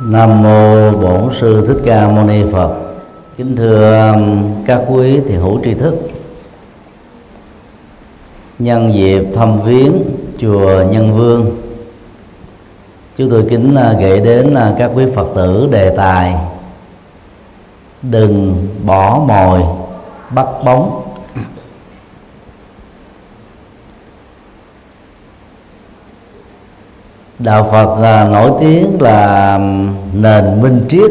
Nam mô Bổn sư Thích Ca Mâu Ni Phật. Kính thưa um, các quý thiền hữu tri thức. Nhân dịp thăm viếng chùa Nhân Vương, chúng tôi kính uh, gửi đến uh, các quý Phật tử đề tài đừng bỏ mồi bắt bóng đạo phật là nổi tiếng là nền minh triết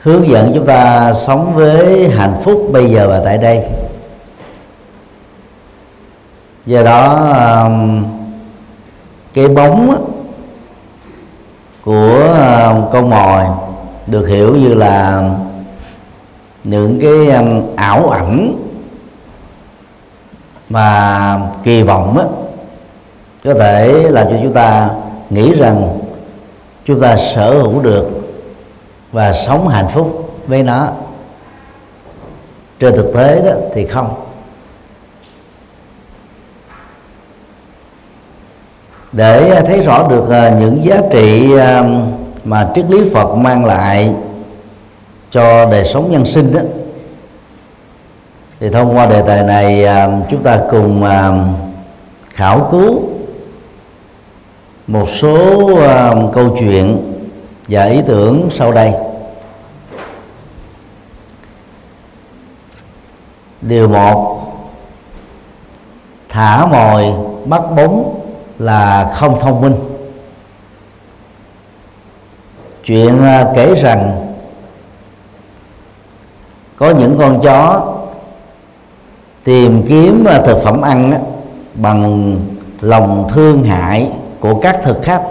hướng dẫn chúng ta sống với hạnh phúc bây giờ và tại đây. Do đó cái bóng của à, con mồi được hiểu như là những cái ảo ảnh mà kỳ vọng á, có thể làm cho chúng ta nghĩ rằng chúng ta sở hữu được và sống hạnh phúc với nó. Trên thực tế đó thì không. Để thấy rõ được à, những giá trị à, mà triết lý Phật mang lại cho đời sống nhân sinh đó, thì thông qua đề tài này à, chúng ta cùng khảo cứu một số uh, câu chuyện và ý tưởng sau đây. Điều một thả mồi bắt bóng là không thông minh. Chuyện uh, kể rằng có những con chó tìm kiếm uh, thực phẩm ăn bằng lòng thương hại của các thực khách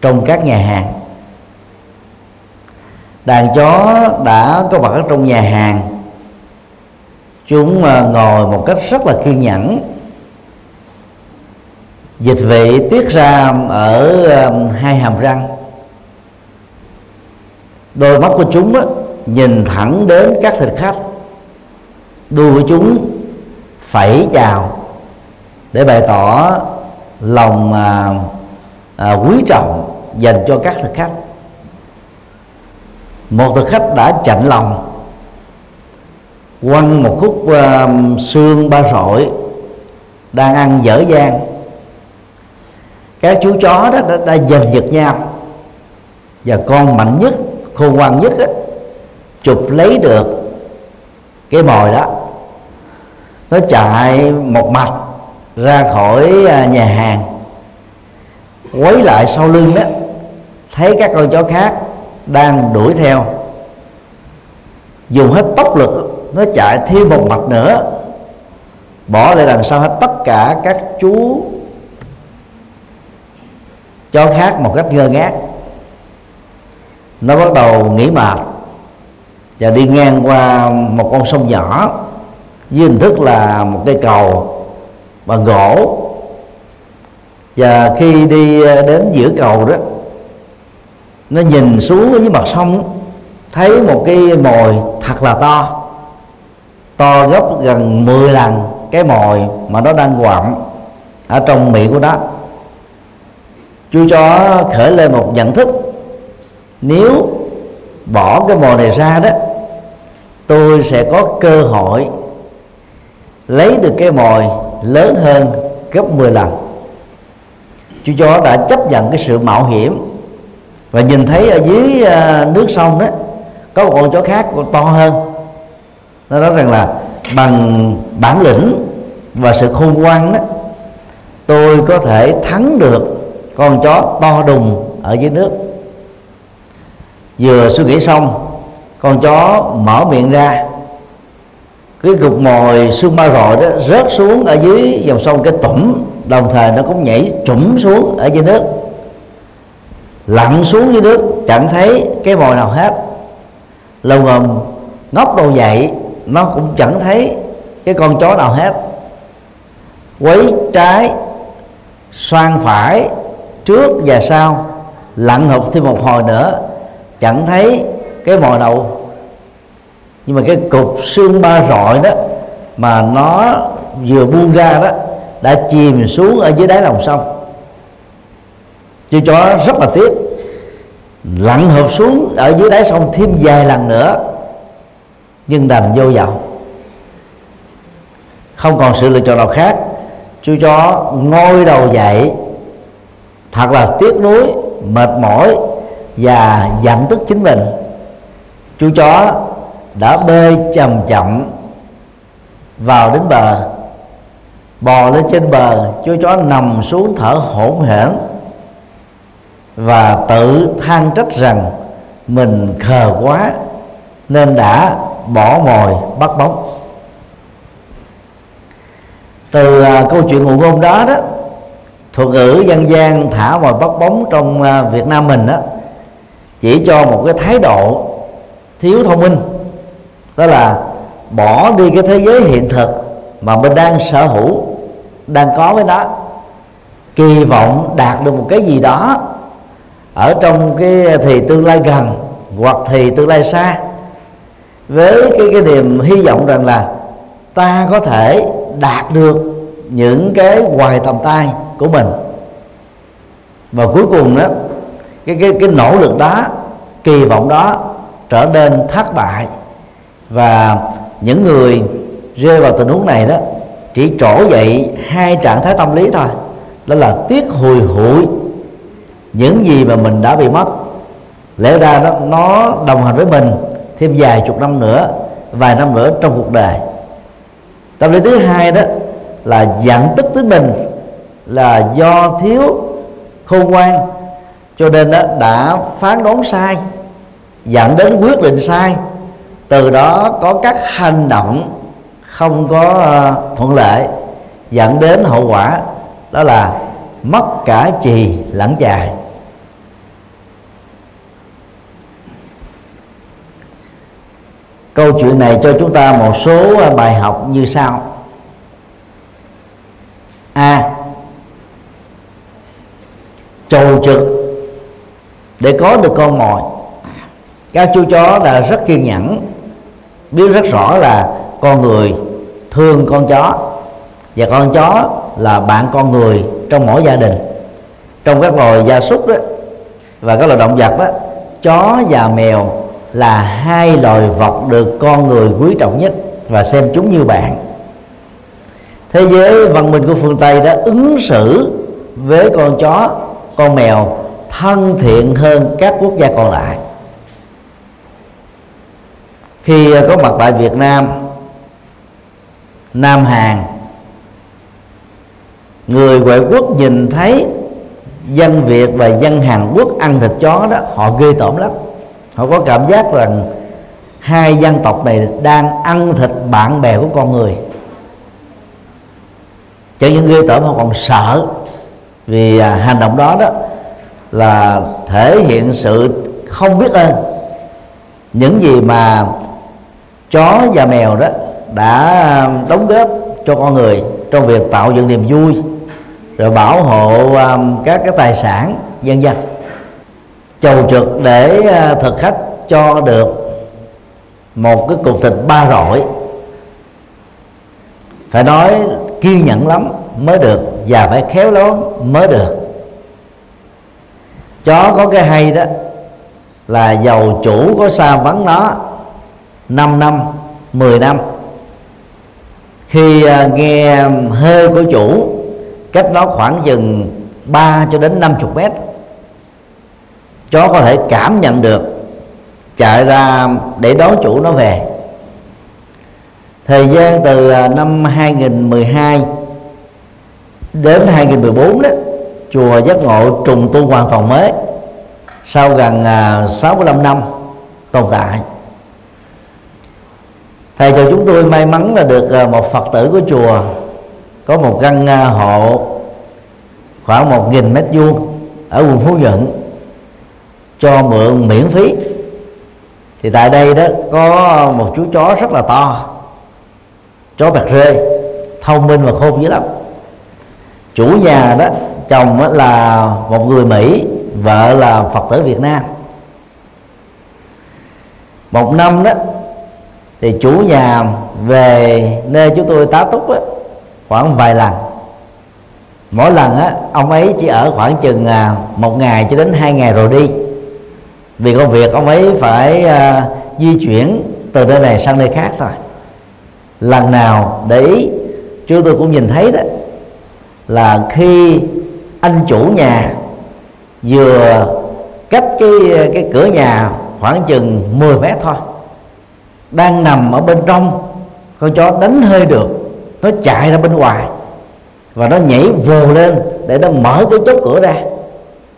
trong các nhà hàng. Đàn chó đã có mặt ở trong nhà hàng. Chúng ờ, ngồi một cách rất là kiên nhẫn. Dịch vị tiết ra ở hai hàm răng. Đôi mắt của chúng á, nhìn thẳng đến các thực khách. Đuôi của chúng phẩy chào để bày tỏ lòng à, à, quý trọng dành cho các thực khách. Một thực khách đã chạnh lòng quăng một khúc à, xương ba rọi đang ăn dở dang. Các chú chó đó đã, đã giành giật nhau và con mạnh nhất khôn ngoan nhất á, chụp lấy được cái mồi đó. Nó chạy một mạch ra khỏi à, nhà hàng. Quấy lại sau lưng đó, thấy các con chó khác đang đuổi theo. Dùng hết tốc lực, nó chạy thêm một mặt nữa. Bỏ lại đằng sau hết tất cả các chú chó khác một cách ngơ ngác. Nó bắt đầu nghỉ mệt và đi ngang qua một con sông nhỏ với hình thức là một cây cầu bằng gỗ. Và khi đi ờ, đến giữa cầu đó, nó nhìn xuống dưới mặt sông thấy một cái mồi thật là to to gấp gần 10 lần cái mồi mà nó đang quặm ở trong miệng của nó. Chú chó khởi lên một nhận thức, nếu bỏ cái mồi này ra đó, tôi sẽ có cơ hội lấy được cái mồi lớn hơn gấp 10 lần. Chú chó đã chấp nhận cái sự mạo hiểm và nhìn thấy ở dưới à, nước sông đó, có một con chó khác còn to hơn. Nó nói rằng là, bằng bản lĩnh và sự khôn ngoan đó, tôi có thể thắng được con chó to đùng ở dưới nước. Vừa suy nghĩ xong, con chó mở miệng ra cái cục mồi xương ba rọi đó rớt xuống ở dưới dòng sông, cái tủm, đồng thời nó cũng nhảy trũng xuống ở dưới nước. Lặn xuống dưới nước, chẳng thấy cái mồi nào hết. Lâu ngầm, ngóc đầu dậy, nó cũng chẳng thấy cái con chó nào hết. Quấy trái, xoan phải, trước và sau, lặn hụt thêm một hồi nữa, chẳng thấy cái mồi nào nhưng mà cái cục xương ba rọi đó mà nó vừa buông ra đó, đã chìm xuống ở dưới đáy lòng sông. Chú chó rất là tiếc. Lặn hộp xuống ở dưới đáy sông thêm vài lần nữa, nhưng đành vô vọng không còn sự lựa chọn nào khác. Chú chó ngôi đầu dậy, thật là tiếc nuối, mệt mỏi và giận tức chính mình. Chú chó đã bơi chậm chậm vào đến bờ, bò lên trên bờ chú chó nằm xuống thở hổn hển và tự than trách rằng mình khờ quá nên đã bỏ mồi bắt bóng. Từ à, câu chuyện ngụ ngôn đó đó, thuật ngữ dân gian thả mồi bắt bóng trong à, Việt Nam mình đó, chỉ cho một cái thái độ thiếu thông minh đó là bỏ đi cái thế giới hiện thực mà mình đang sở hữu, đang có với nó. Kỳ vọng đạt được một cái gì đó ở trong cái thì tương lai gần hoặc thì tương lai xa. Với cái cái niềm hy vọng rằng là ta có thể đạt được những cái hoài tầm tay của mình. Và cuối cùng đó, cái cái cái nỗ lực đó, kỳ vọng đó trở nên thất bại và những người rơi vào tình huống này đó, chỉ trổ dậy hai trạng thái tâm lý thôi. Đó là tiếc hồi hụi những gì mà mình đã bị mất. Lẽ ra đó, nó đồng hành với mình thêm vài chục năm nữa, vài năm nữa trong cuộc đời. Tâm lý thứ hai đó là giận tức với mình, là do thiếu khôn ngoan, cho nên đó đã phán đoán sai, dẫn đến quyết định sai từ đó có các hành động không có ờ, thuận lợi, dẫn đến hậu quả, đó là mất cả trì lẫn dài câu chuyện này cho chúng ta một số ờ, bài học như sau. A. Trầu trực để có được con mồi. Các chú chó là rất kiên nhẫn biết rất rõ là con người thương con chó. Và con chó là bạn con người trong mỗi gia đình. Trong các loài gia súc đó và các loài động vật đó, chó và mèo là hai loài vật được con người quý trọng nhất và xem chúng như bạn. Thế giới văn minh của phương tây đã ứng xử với con chó, con mèo thân thiện hơn các quốc gia còn lại khi ờ, có mặt tại Việt Nam Nam Hàn, người ngoại quốc nhìn thấy dân Việt và dân Hàn Quốc ăn thịt chó đó, họ ghê tởm lắm. Họ có cảm giác rằng hai dân tộc này đang ăn thịt bạn bè của con người. Chẳng những ghê tởm, họ còn sợ vì à, hành động đó đó là thể hiện sự không biết ơn. Những gì mà chó và mèo đó đã đóng góp cho con người trong việc tạo dựng niềm vui rồi bảo hộ um, các cái tài sản dân dân. Chầu trực để uh, thực khách cho được một cái cục thịt ba rọi. Phải nói kiên nhẫn lắm mới được và phải khéo léo mới được. Chó có cái hay đó là giàu chủ có xa vắng nó. 5 năm 10 năm. Khi à, nghe hơi của chủ, cách nó khoảng chừng 3 cho đến 50 mét, chó có thể cảm nhận được, chạy ra để đón chủ nó về. Thời gian từ à, năm 2012 đến 2014 đó, chùa giác ngộ trùng tu hoàn toàn mới, sau gần à, 65 năm tồn tại thầy cho chúng tôi may mắn là được ờ, một phật tử của chùa có một căn ờ, hộ khoảng một nghìn mét vuông ở quận Phú Nhuận cho mượn miễn phí. Thì tại đây đó có một chú chó rất là to, chó bạc rê, thông minh và khôn dữ lắm. Chủ nhà đó, chồng đó là một người mỹ, vợ là phật tử việt nam. Một năm đó thì chủ nhà về nơi chúng tôi tá túc đó, khoảng vài lần mỗi lần á ông ấy chỉ ở khoảng chừng à, một ngày cho đến hai ngày rồi đi vì công việc ông ấy phải uh, di chuyển từ nơi này sang nơi khác rồi. lần nào để ý chúng tôi cũng nhìn thấy đó là khi anh chủ nhà vừa cách cái cái cửa nhà khoảng chừng 10 mét thôi đang nằm ở bên trong. Con chó đánh hơi được nó chạy ra bên ngoài và nó nhảy vồ lên để nó mở cái chốt cửa ra.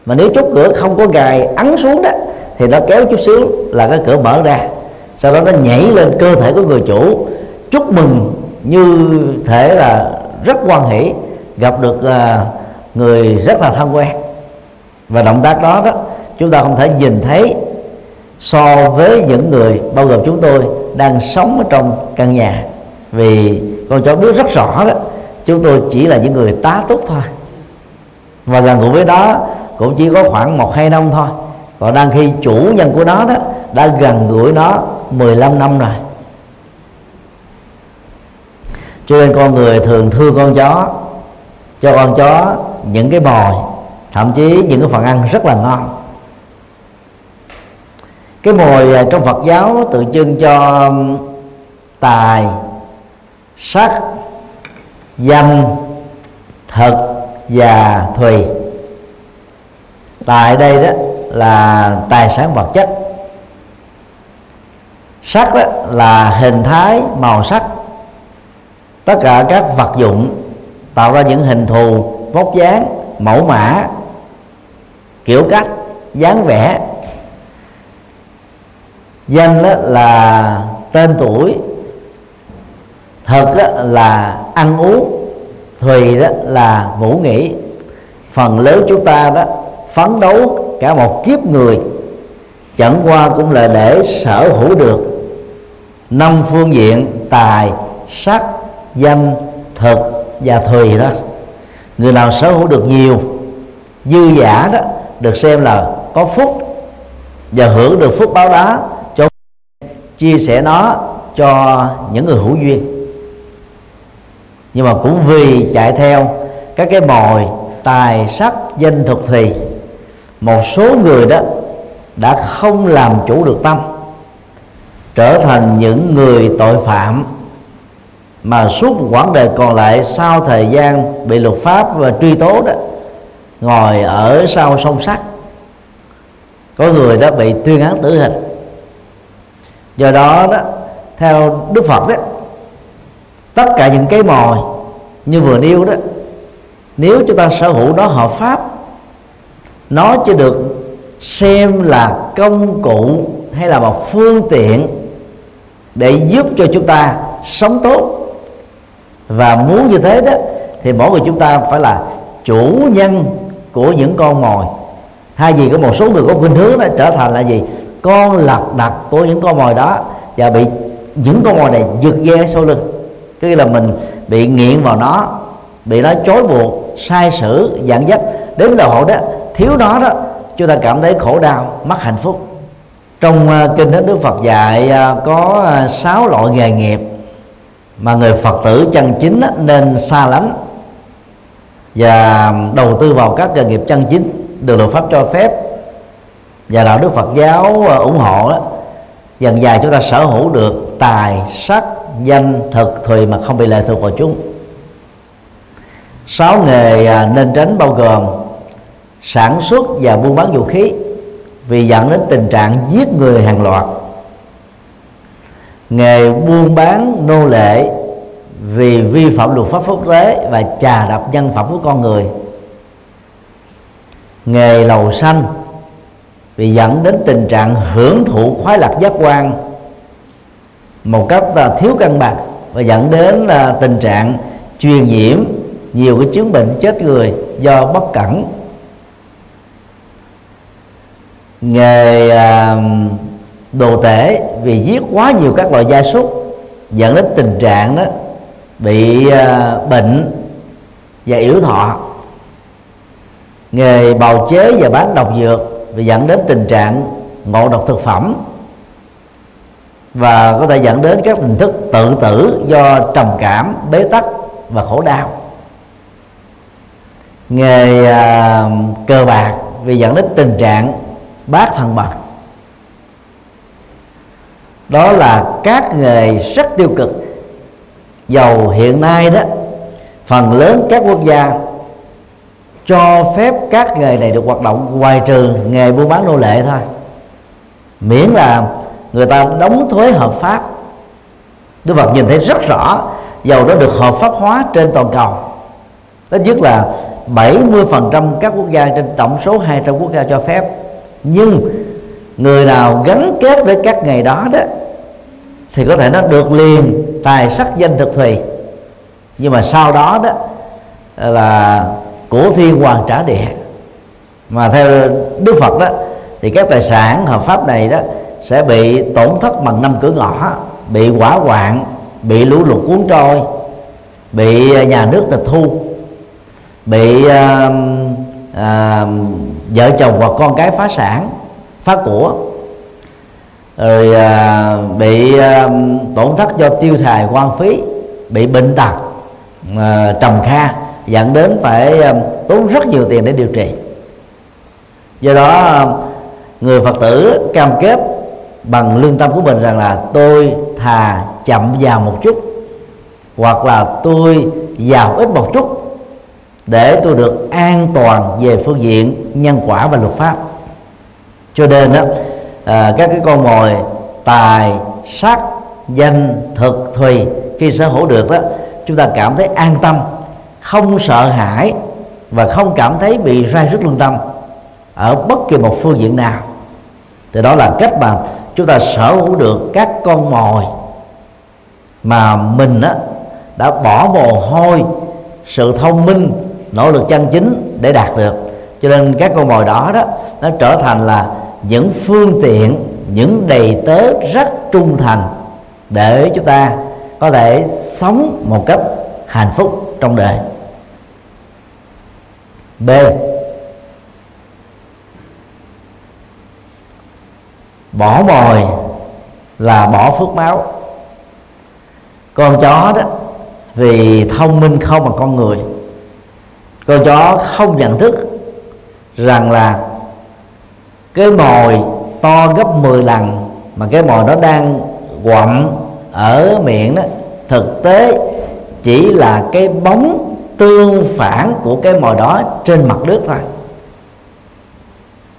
Mà nếu chốt cửa không có gài ấn xuống đó thì nó kéo chút xíu là cái cửa mở ra. Sau đó nó nhảy lên cơ thể của người chủ. Chúc mừng như thể là rất quan hỷ gặp được uh, người rất là thân quen và động tác đó đó chúng ta không thể nhìn thấy so với những người bao gồm chúng tôi đang sống ở trong căn nhà. Vì con chó biết rất rõ đó, chúng tôi chỉ là những người tá túc thôi. Và gần gũi với đó, cũng chỉ có khoảng một hai năm thôi. Còn đang khi chủ nhân của nó đó, đã gần gũi nó 15 năm rồi. Cho nên con người thường thương con chó, cho con chó những cái bòi thậm chí những cái phần ăn rất là ngon cái mồi à, trong Phật giáo tượng trưng cho um, tài, sắc, danh thật và thùy. Tại đây đó là tài sản vật chất. Sắc đó là hình thái màu sắc. Tất cả các vật dụng tạo ra những hình thù, vóc dáng, mẫu mã, kiểu cách, dáng vẻ danh đó là tên tuổi. Thật đó là ăn uống. Thùy đó là ngủ nghỉ. Phần lớn chúng ta đó phấn đấu cả một kiếp người. Chẳng qua cũng là để sở hữu được năm phương diện tài, sắc, danh, thực và thùy đó. Người nào sở hữu được nhiều, dư giả đó được xem là có phúc và hưởng được phúc báo đó chia sẻ nó cho những người hữu duyên. Nhưng mà cũng vì chạy theo các cái mồi tài sắc danh thực thì, một số người đó đã không làm chủ được tâm, trở thành những người tội phạm mà suốt một quãng đời còn lại sau thời gian bị luật pháp và truy tố đó, ngồi ở sau sông sắt. Có người đã bị tuyên án tử hình do đó đó, theo đức phật đó tất cả những cái mồi như vừa nêu đó, nếu chúng ta sở hữu nó hợp pháp, nó chỉ được xem là công cụ hay là một phương tiện để giúp cho chúng ta sống tốt. Và muốn như thế đó, thì mỗi người chúng ta phải là chủ nhân của những con mồi. Thay vì có một số người có khuynh hướng đó trở thành là gì? Con lật đặt của những con mồi đó và bị những con mồi này giật ghe sau lưng. Tức là mình bị nghiện vào nó bị nó chối buộc sai sử dạng dắt đến đầu hộ đó thiếu nó đó chúng ta cảm thấy khổ đau mất hạnh phúc. Trong uh, kinh thánh đức phật dạy uh, có uh, sáu loại nghề nghiệp mà người phật tử chân chính uh, nên xa lánh và đầu tư vào các nghề nghiệp chân chính được luật pháp cho phép và đạo đức phật giáo ờ, ủng hộ đó, dần dài chúng ta sở hữu được tài sắc, danh, thực, thùy mà không bị lệ thuộc vào chúng. Sáu nghề à, nên tránh bao gồm sản xuất và buôn bán vũ khí, vì dẫn đến tình trạng giết người hàng loạt. Nghề buôn bán nô lệ, vì vi phạm luật pháp quốc tế và trà đập nhân phẩm của con người. Nghề lầu xanh vì dẫn đến tình trạng hưởng thụ khoái lạc giác quan một cách là thiếu cân bằng và dẫn đến là tình trạng truyền nhiễm nhiều cái chứng bệnh chết người do bất cẩn. Nghề à, đồ tể vì giết quá nhiều các loại gia súc dẫn đến tình trạng đó bị à, bệnh và yếu thọ. Nghề bào chế và bán độc dược và dẫn đến tình trạng ngộ độc thực phẩm. Và có thể dẫn đến các hình thức tự tử do trầm cảm bế tắc và khổ đau. Nghề à, cờ bạc vì dẫn đến tình trạng bát thần bạc. Đó là các nghề rất tiêu cực. Dầu hiện nay đó phần lớn các quốc gia cho phép các nghề này được hoạt động ngoài trừ nghề buôn bán nô lệ thôi. Miễn là người ta đóng thuế hợp pháp. Đức Phật nhìn thấy rất rõ dầu đó được hợp pháp hóa trên toàn cầu. Ít nhất là 70% các quốc gia trên tổng số 200 quốc gia cho phép. Nhưng người nào gắn kết với các nghề đó đó, thì có thể nó được liền tài sắc danh thực thùy. Nhưng mà sau đó đó là của thiên hoàng trả địa mà theo đức phật đó thì các tài sản hợp pháp này đó sẽ bị tổn thất bằng năm cửa ngõ bị hỏa hoạn bị lũ lụt cuốn trôi bị à, nhà nước tịch thu bị uh, uh, vợ chồng hoặc con cái phá sản phá của rồi uh, bị uh, tổn thất do tiêu xài quan phí bị bệnh tật uh, trầm kha dẫn đến phải um, tốn rất nhiều tiền để điều trị. Do đó um, người phật tử cam kết bằng lương tâm của mình rằng là tôi thà chậm vào một chút hoặc là tôi giàu ít một chút để tôi được an toàn về phương diện nhân quả và luật pháp. Cho nên đó à, các cái con mồi tài sắc danh thực thùy khi sở hữu được đó chúng ta cảm thấy an tâm không sợ hãi và không cảm thấy bị rai rứt lương tâm ở bất kỳ một phương diện nào. Thì đó là cách mà chúng ta sở hữu được các con mồi mà mình á, đã bỏ mồ hôi sự thông minh nỗ lực chân chính để đạt được. Cho nên các con mồi đó đó nó trở thành là những phương tiện những đầy tớ rất trung thành để chúng ta có thể sống một cách hạnh phúc trong đời b bỏ mồi là bỏ phước báo. con chó đó, vì thông minh không bằng con người con chó không nhận thức rằng là cái mồi to gấp 10 lần mà cái mồi nó đang quặm ở miệng đó, thực tế chỉ là cái bóng tương phản của cái mồi đó trên mặt nước thôi.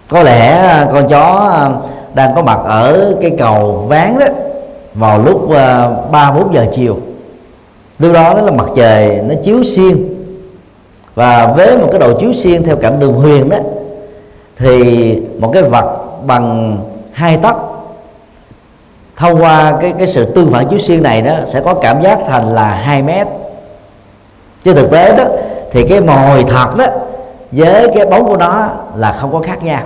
Có lẽ à, con chó à, đang có mặt ở cái cầu ván đó vào lúc à, ba bốn giờ chiều. Lúc đó đó là mặt trời nó chiếu xiên. Và với một cái độ chiếu xiên theo cạnh đường huyền đó, thì một cái vật bằng hai tấc thông qua cái cái sự tương phản chiếu xuyên này đó sẽ có cảm giác thành là 2 mét chứ thực tế đó, thì cái mồi thật đó, với cái bóng của nó là không có khác nhau.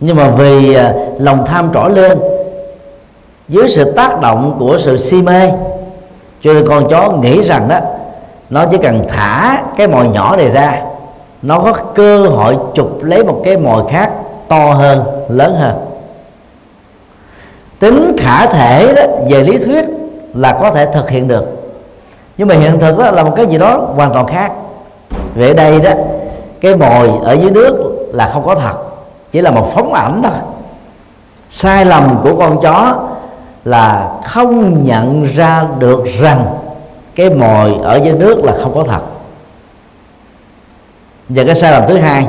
Nhưng mà vì à, lòng tham trỗi lên dưới sự tác động của sự si mê, cho nên con chó nghĩ rằng đó, nó chỉ cần thả cái mồi nhỏ này ra, nó có cơ hội chụp lấy một cái mồi khác to hơn, lớn hơn. Tính khả thể đó, về lý thuyết là có thể thực hiện được nhưng mà hiện thực đó là một cái gì đó hoàn toàn khác. Về đây đó, cái mồi ở dưới nước là không có thật, chỉ là một phóng ảnh thôi. Sai lầm của con chó là không nhận ra được rằng cái mồi ở dưới nước là không có thật. Và cái sai lầm thứ hai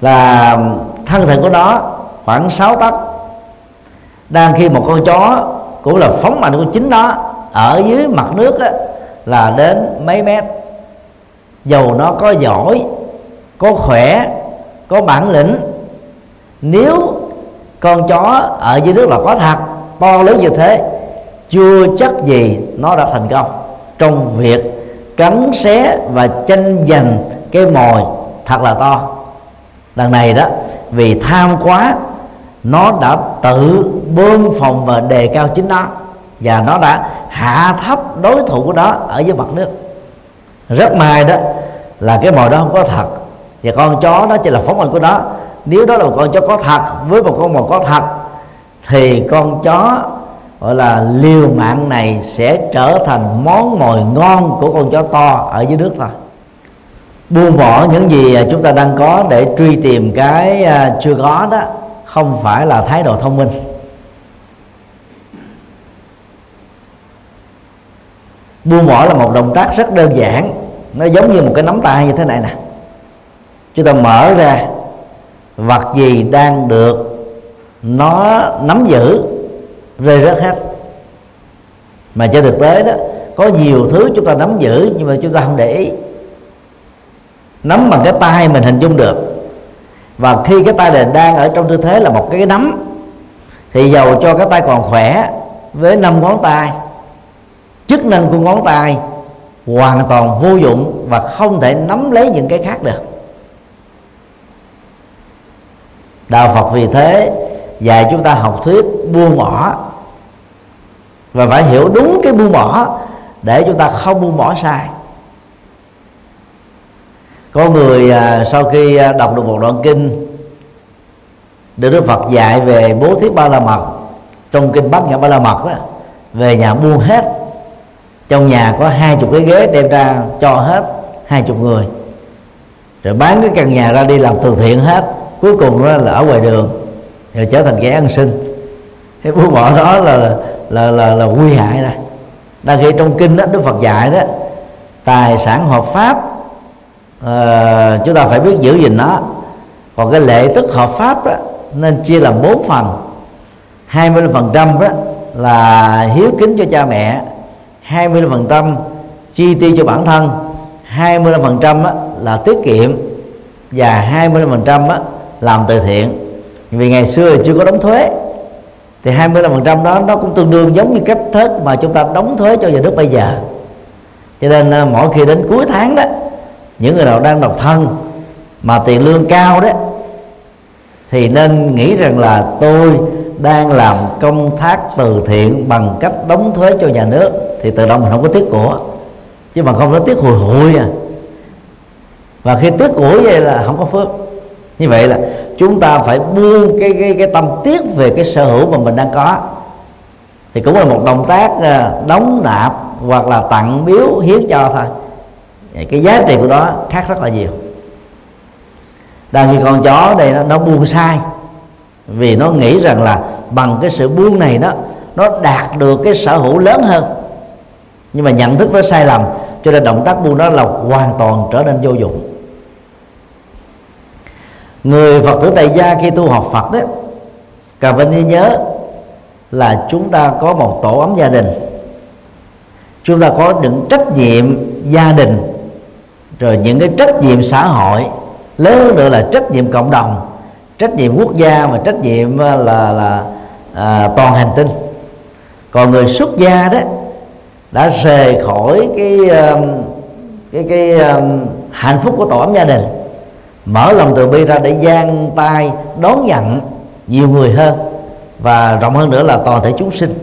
là thân thể của nó khoảng 6 tấc. Đang khi một con chó cũng là phóng mạnh của chính nó ở dưới mặt nước á, là đến mấy mét. Dầu nó có giỏi có khỏe có bản lĩnh. Nếu con chó ở dưới nước là có thật to lớn như thế chưa chắc gì nó đã thành công. Trong việc cắn xé và tranh giành cái mồi thật là to. Lần này đó vì tham quá nó đã tự bơm phòng và đề cao chính nó và nó đã hạ thấp đối thủ của nó ở dưới mặt nước. Rất may đó là cái mồi đó không có thật. Và con chó đó chỉ là phóng mạnh của nó. Nếu đó là một con chó có thật, với một con mồi có thật, thì con chó, gọi là, liều mạng này sẽ trở thành món mồi ngon của con chó to ở dưới nước thôi. Buông bỏ những gì chúng ta đang có để truy tìm cái à, chưa có đó không phải là thái độ thông minh. Buông bỏ là một động tác rất đơn giản. Nó giống như một cái nắm tay như thế này nè. Chúng ta mở ra. Vật gì đang được nó nắm giữ? Rơi rớt hết. Mà trên thực tế đó, có nhiều thứ chúng ta nắm giữ nhưng mà chúng ta không để ý. Nắm bằng cái tay mình hình dung được. Và khi cái tay này đang ở trong tư thế là một cái nắm, thì dầu cho cái tay còn khỏe với năm ngón tay chức năng của ngón tay hoàn toàn vô dụng và không thể nắm lấy những cái khác được. Đạo phật vì thế dạy chúng ta học thuyết buông bỏ và phải hiểu đúng cái buông bỏ để chúng ta không buông bỏ sai. Có người à, sau khi à, đọc được một đoạn kinh được Đức Phật dạy về bố thí ba la mật trong kinh Bát Nhã ba la mật đó, về nhà buông hết trong nhà có hai chục cái ghế đem ra cho hết hai chục người. Rồi bán cái căn nhà ra đi làm từ thiện hết. Cuối cùng đó là ở ngoài đường rồi trở thành kẻ ăn xin. Cái buông bỏ đó là là là, là nguy hại này. đang khi trong kinh đó đức phật dạy đó tài sản hợp pháp uh, chúng ta phải biết giữ gìn nó. Còn cái lệ tức hợp pháp đó, nên chia làm bốn phần. 20 phần trăm đó là hiếu kính cho cha mẹ 20% chi tiêu cho bản thân 20% là tiết kiệm và 20% làm từ thiện. Vì ngày xưa chưa có đóng thuế, thì 25% đó nó cũng tương đương giống như cách thức mà chúng ta đóng thuế cho nhà nước bây giờ. Cho nên à, mỗi khi đến cuối tháng đó, những người nào đang độc thân mà tiền lương cao đó, thì nên nghĩ rằng là tôi đang làm công tác từ thiện bằng cách đóng thuế cho nhà nước thì tự động mình không có tiếc của. Chứ mà không có tiếc hồi hụi à. Và khi tiếc của vậy là không có phước. Như vậy là chúng ta phải buông cái cái cái tâm tiếc về cái sở hữu mà mình đang có. Thì cũng là một động tác à, đóng nạp hoặc là tặng biếu hiến cho thôi. Cái giá trị của đó khác rất là nhiều. Đang khi con chó đây nó, nó buông sai vì nó nghĩ rằng là bằng cái sự buông này đó, nó đạt được cái sở hữu lớn hơn. Nhưng mà nhận thức nó sai lầm, cho nên động tác buông đó là hoàn toàn trở nên vô dụng. Người phật tử tại gia khi tu học phật đó cần phải nhớ là chúng ta có một tổ ấm gia đình. Chúng ta có những trách nhiệm gia đình, rồi những cái trách nhiệm xã hội, lớn nữa là trách nhiệm cộng đồng trách nhiệm quốc gia và trách nhiệm ờ, là là à, toàn hành tinh. Còn người xuất gia đó đã rời khỏi cái ờ, cái cái um, hạnh phúc của tổ ấm gia đình mở lòng từ bi ra để giang tay đón nhận nhiều người hơn và rộng hơn nữa là toàn thể chúng sinh.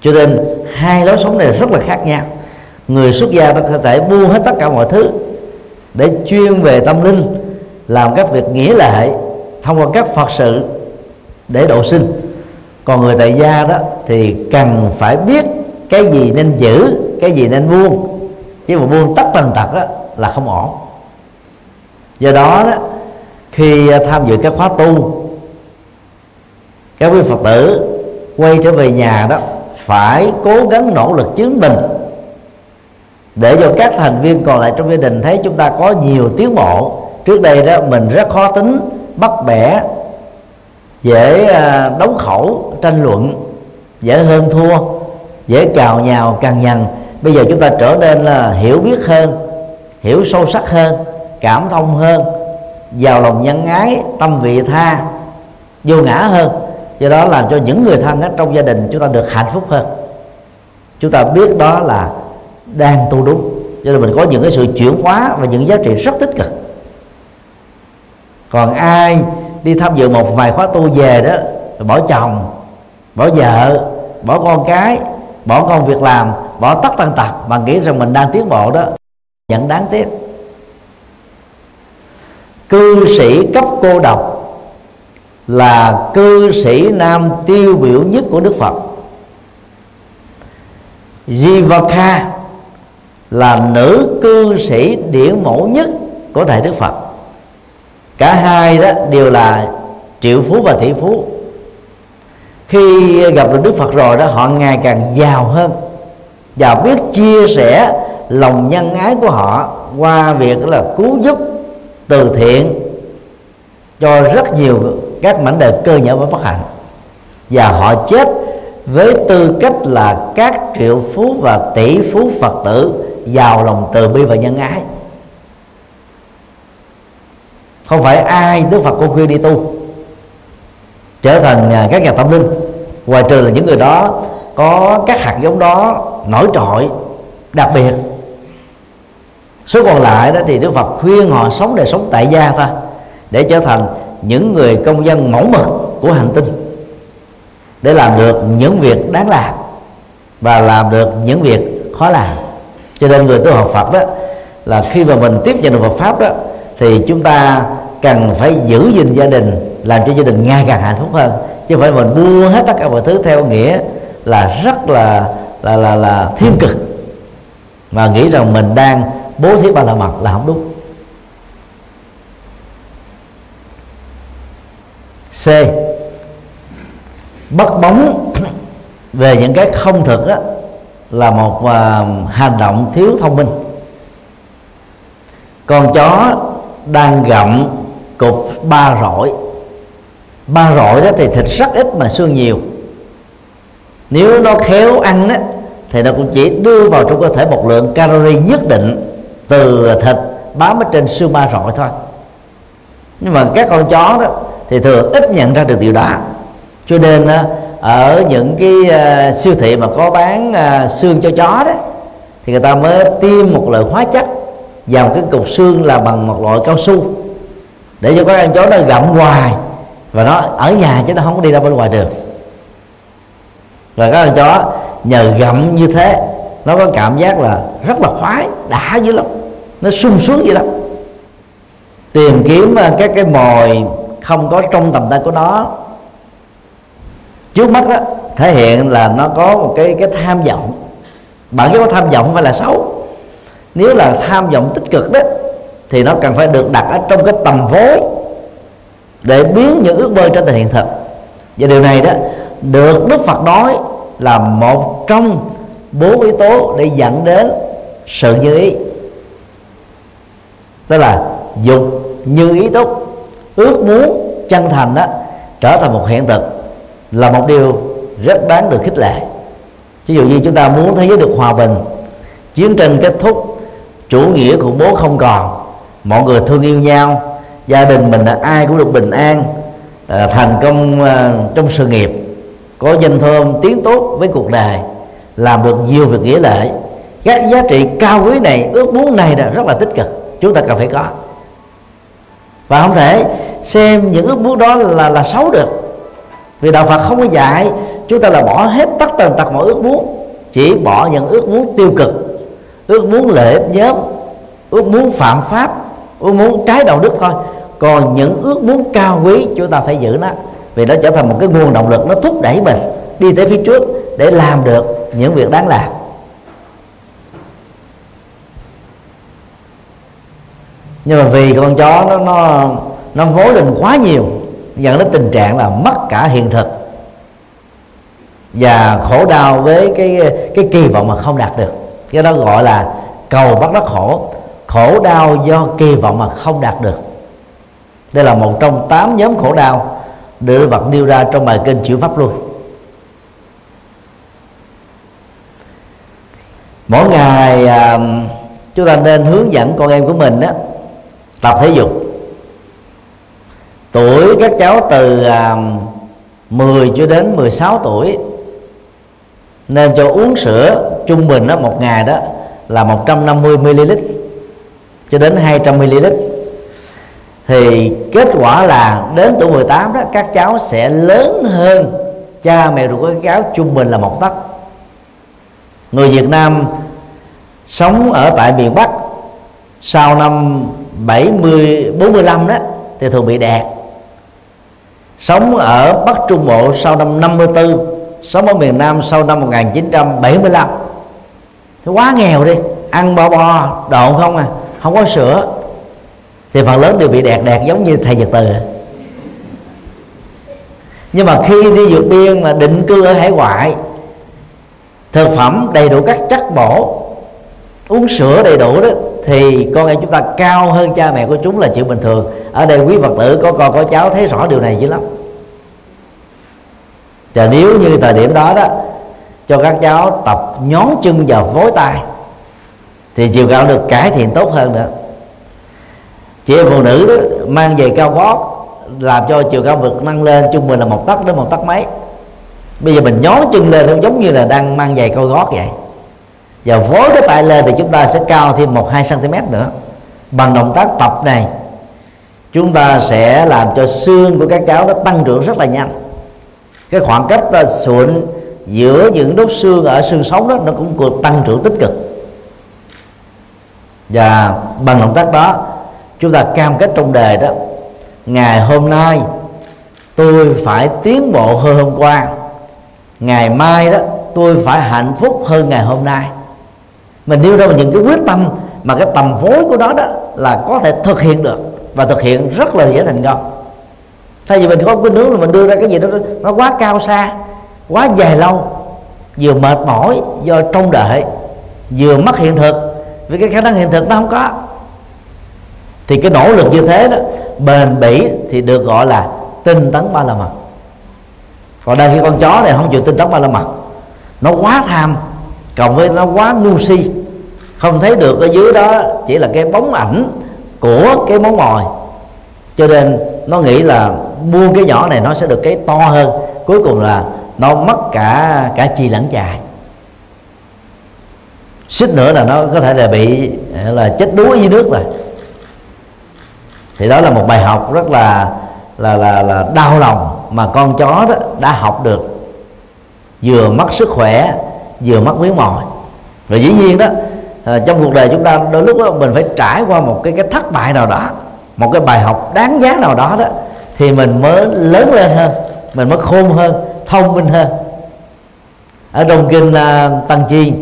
Cho nên hai lối sống này rất là khác nhau. Người xuất gia đó có thể buông hết tất cả mọi thứ để chuyên về tâm linh làm các việc nghĩa lệ thông qua các phật sự để độ sinh. Còn người tại gia đó thì cần phải biết cái gì nên giữ cái gì nên buông. Chứ mà buông tất tần tật đó là không ổn. Do đó, đó khi tham dự các khóa tu các quý phật tử quay trở về nhà đó phải cố gắng nỗ lực chứng minh để cho các thành viên còn lại trong gia đình thấy chúng ta có nhiều tiến bộ. Trước đây đó mình rất khó tính bắt bẻ, dễ à, đấu khẩu, tranh luận, dễ hơn thua, dễ cào nhào, cằn nhằn. Bây giờ chúng ta trở nên là hiểu biết hơn, hiểu sâu sắc hơn, cảm thông hơn giàu lòng nhân ái, tâm vị tha, vô ngã hơn. Do đó làm cho những người thân trong gia đình chúng ta được hạnh phúc hơn. Chúng ta biết đó là đang tu đúng. Cho nên mình có những cái sự chuyển hóa và những giá trị rất tích cực còn ai đi tham dự một vài khóa tu về đó, bỏ chồng, bỏ vợ, bỏ con cái, bỏ công việc làm, bỏ tất tần tật mà nghĩ rằng mình đang tiến bộ đó, vẫn đáng tiếc. Cư sĩ cấp cô độc là cư sĩ nam tiêu biểu nhất của đức phật. Jivaka là nữ cư sĩ điển mẫu nhất của thầy đức phật cả hai đó đều là triệu phú và tỷ phú. Khi gặp được đức phật rồi đó, họ ngày càng giàu hơn. Và biết chia sẻ lòng nhân ái của họ qua việc là cứu giúp, từ thiện, cho rất nhiều các mảnh đời cơ nhở và bất hạnh. Và họ chết với tư cách là các triệu phú và tỷ phú phật tử giàu lòng từ bi và nhân ái không phải ai đức phật cũng khuyên đi tu. Trở thành à, các nhà tâm linh. Ngoài trừ là những người đó có các hạt giống đó nổi trội, đặc biệt. Số còn lại đó thì đức phật khuyên họ sống đời sống tại gia thôi để trở thành những người công dân mẫu mực của hành tinh. Để làm được những việc đáng làm và làm được những việc khó làm. Cho nên người tu học Phật đó là khi mà mình tiếp nhận được Phật pháp đó thì chúng ta cần phải giữ gìn gia đình làm cho gia đình ngày càng hạnh phúc hơn. Chứ không phải mình mua hết tất cả mọi thứ theo nghĩa là rất là là là là thiên cực. Mà nghĩ rằng mình đang bố thí ba la mật là không đúng. C. Bắt bóng về những cái không thực á, là một uh, hành động thiếu thông minh. Con chó đang gặm cục ba rọi ba rọi đó thì thịt rất ít mà xương nhiều. Nếu nó khéo ăn đó, thì nó cũng chỉ đưa vào trong cơ thể một lượng calorie nhất định từ thịt bám ở trên xương ba rọi thôi. Nhưng mà các con chó đó thì thường ít nhận ra được điều đó. Cho nên ở những cái ờ, siêu thị mà có bán ờ, xương cho chó đó thì người ta mới tiêm một loại hóa chất vào cái cục xương là bằng một loại cao su. Để cho các con chó nó gặm hoài. Và nó ở nhà chứ nó không có đi ra bên ngoài được và các con chó nhờ gặm như thế, nó có cảm giác là rất là khoái, đã dữ lắm. Nó sung sướng dữ lắm. Tìm kiếm à, các cái mồi không có trong tầm tay của nó. Trước mắt á, thể hiện là nó có một cái cái tham vọng. Bản chất có tham vọng không phải là xấu? Nếu là tham vọng tích cực đó, thì nó cần phải được đặt ở trong cái tầm vốn để biến những ước mơ trở thành hiện thực. Và điều này đó, được đức phật nói là một trong bốn yếu tố để dẫn đến sự như ý. Tức là dục như ý túc ước muốn chân thành đó, trở thành một hiện thực là một điều rất đáng được khích lệ. Ví dụ như chúng ta muốn thế giới được hòa bình, chiến tranh kết thúc chủ nghĩa khủng bố không còn. Mọi người thương yêu nhau. Gia đình mình là ai cũng được bình an à, thành công à, trong sự nghiệp. Có danh thơm tiến tốt với cuộc đời, làm được nhiều việc nghĩa lệ các giá trị cao quý này, ước muốn này là rất là tích cực. Chúng ta cần phải có. Và không thể xem những ước muốn đó là là xấu được. Vì đạo phật không có dạy, chúng ta là bỏ hết tất tần tật mọi ước muốn, chỉ bỏ những ước muốn tiêu cực ước muốn lợi ích nhóm, ước muốn phạm pháp, ước muốn trái đạo đức thôi. Còn những ước muốn cao quý, chúng ta phải giữ nó. Vì nó trở thành một cái nguồn động lực, nó thúc đẩy mình đi tới phía trước để làm được những việc đáng làm. Nhưng mà vì con chó nó nó nó vối lên quá nhiều, dẫn đến tình trạng là mất cả hiện thực và khổ đau với cái cái kỳ vọng mà không đạt được cái đó gọi là cầu bắt đắc khổ. Khổ đau do kỳ vọng mà không đạt được. Đây là một trong tám nhóm khổ đau được vật nêu ra trong bài kinh chữ pháp luôn. mỗi ngày à, chúng ta nên hướng dẫn con em của mình đó tập thể dục. Tuổi các cháu từ à, 10 cho đến 16 tuổi nên cho uống sữa trung bình đó một ngày đó là 150 ml cho đến 200 ml. Thì kết quả là đến tuổi 18 đó, các cháu sẽ lớn hơn. Cha mẹ ruột của các cháu trung bình là một tấc. Người Việt Nam sống ở tại miền Bắc sau năm 70 45 đó thì thường bị đẹp sống ở Bắc Trung Bộ sau năm 54 sống ở miền Nam sau năm 1975 thì quá nghèo đi, ăn bo bo, độn không à không có sữa. Thì phần lớn đều bị đẹp đẹp giống như thầy Nhật từ. Nhưng mà khi đi vượt biên mà định cư ở hải ngoại, thực phẩm đầy đủ các chất bổ, uống sữa đầy đủ đó, thì con em chúng ta cao hơn cha mẹ của chúng là chuyện bình thường. Ở đây quý phật tử, có con, có cháu thấy rõ điều này dữ lắm. Và nếu như thời điểm đó đó cho các cháu tập nhón chân vào vối tay, thì chiều cao được cải thiện tốt hơn nữa. Chị em phụ nữ đó mang về cao gót, làm cho chiều cao vực nâng lên trung bình là một tấc đến một tấc mấy. Bây giờ mình nhón chân lên nó giống như là đang mang giày cao gót vậy. Và vối cái tay lên thì chúng ta sẽ cao thêm một hai cm nữa. Bằng động tác tập này, chúng ta sẽ làm cho xương của các cháu nó tăng trưởng rất là nhanh. Cái khoảng cách ờ, sụn giữa những đốt xương ở xương sống đó, nó cũng có tăng trưởng tích cực. Và bằng động tác đó, chúng ta cam kết trong đề đó, ngày hôm nay tôi phải tiến bộ hơn hôm qua. Ngày mai đó, tôi phải hạnh phúc hơn ngày hôm nay. Mình nêu ra những cái quyết tâm mà cái tầm phối của nó đó là có thể thực hiện được và thực hiện rất là dễ thành công. Thay vì mình có cái nướng là mình đưa ra cái gì đó nó quá cao xa quá dài lâu, vừa mệt mỏi do trông đợi, vừa mất hiện thực. Vì cái khả năng hiện thực nó không có. Thì cái nỗ lực như thế đó, bền bỉ thì được gọi là tinh tấn ba la mật. Còn đây khi con chó này không chịu tinh tấn ba la mật. Nó quá tham, cộng với nó quá ngu si. Không thấy được ở dưới đó chỉ là cái bóng ảnh của cái món mồi. Cho nên nó nghĩ là buông cái nhỏ này nó sẽ được cái to hơn. Cuối cùng là nó mất cả cả chi lẫn chài. Xích nữa là nó có thể là bị là chết đuối dưới nước rồi. Thì đó là một bài học rất là là là là đau lòng mà con chó đó đã học được. Vừa mất sức khỏe vừa mất miếng mồi. Và dĩ nhiên đó à, trong cuộc đời chúng ta đôi lúc đó, mình phải trải qua một cái cái thất bại nào đó một cái bài học đáng giá nào đó đó thì mình mới lớn lên hơn mình mới khôn hơn thông minh hơn. Ở trong kinh uh, tăng chi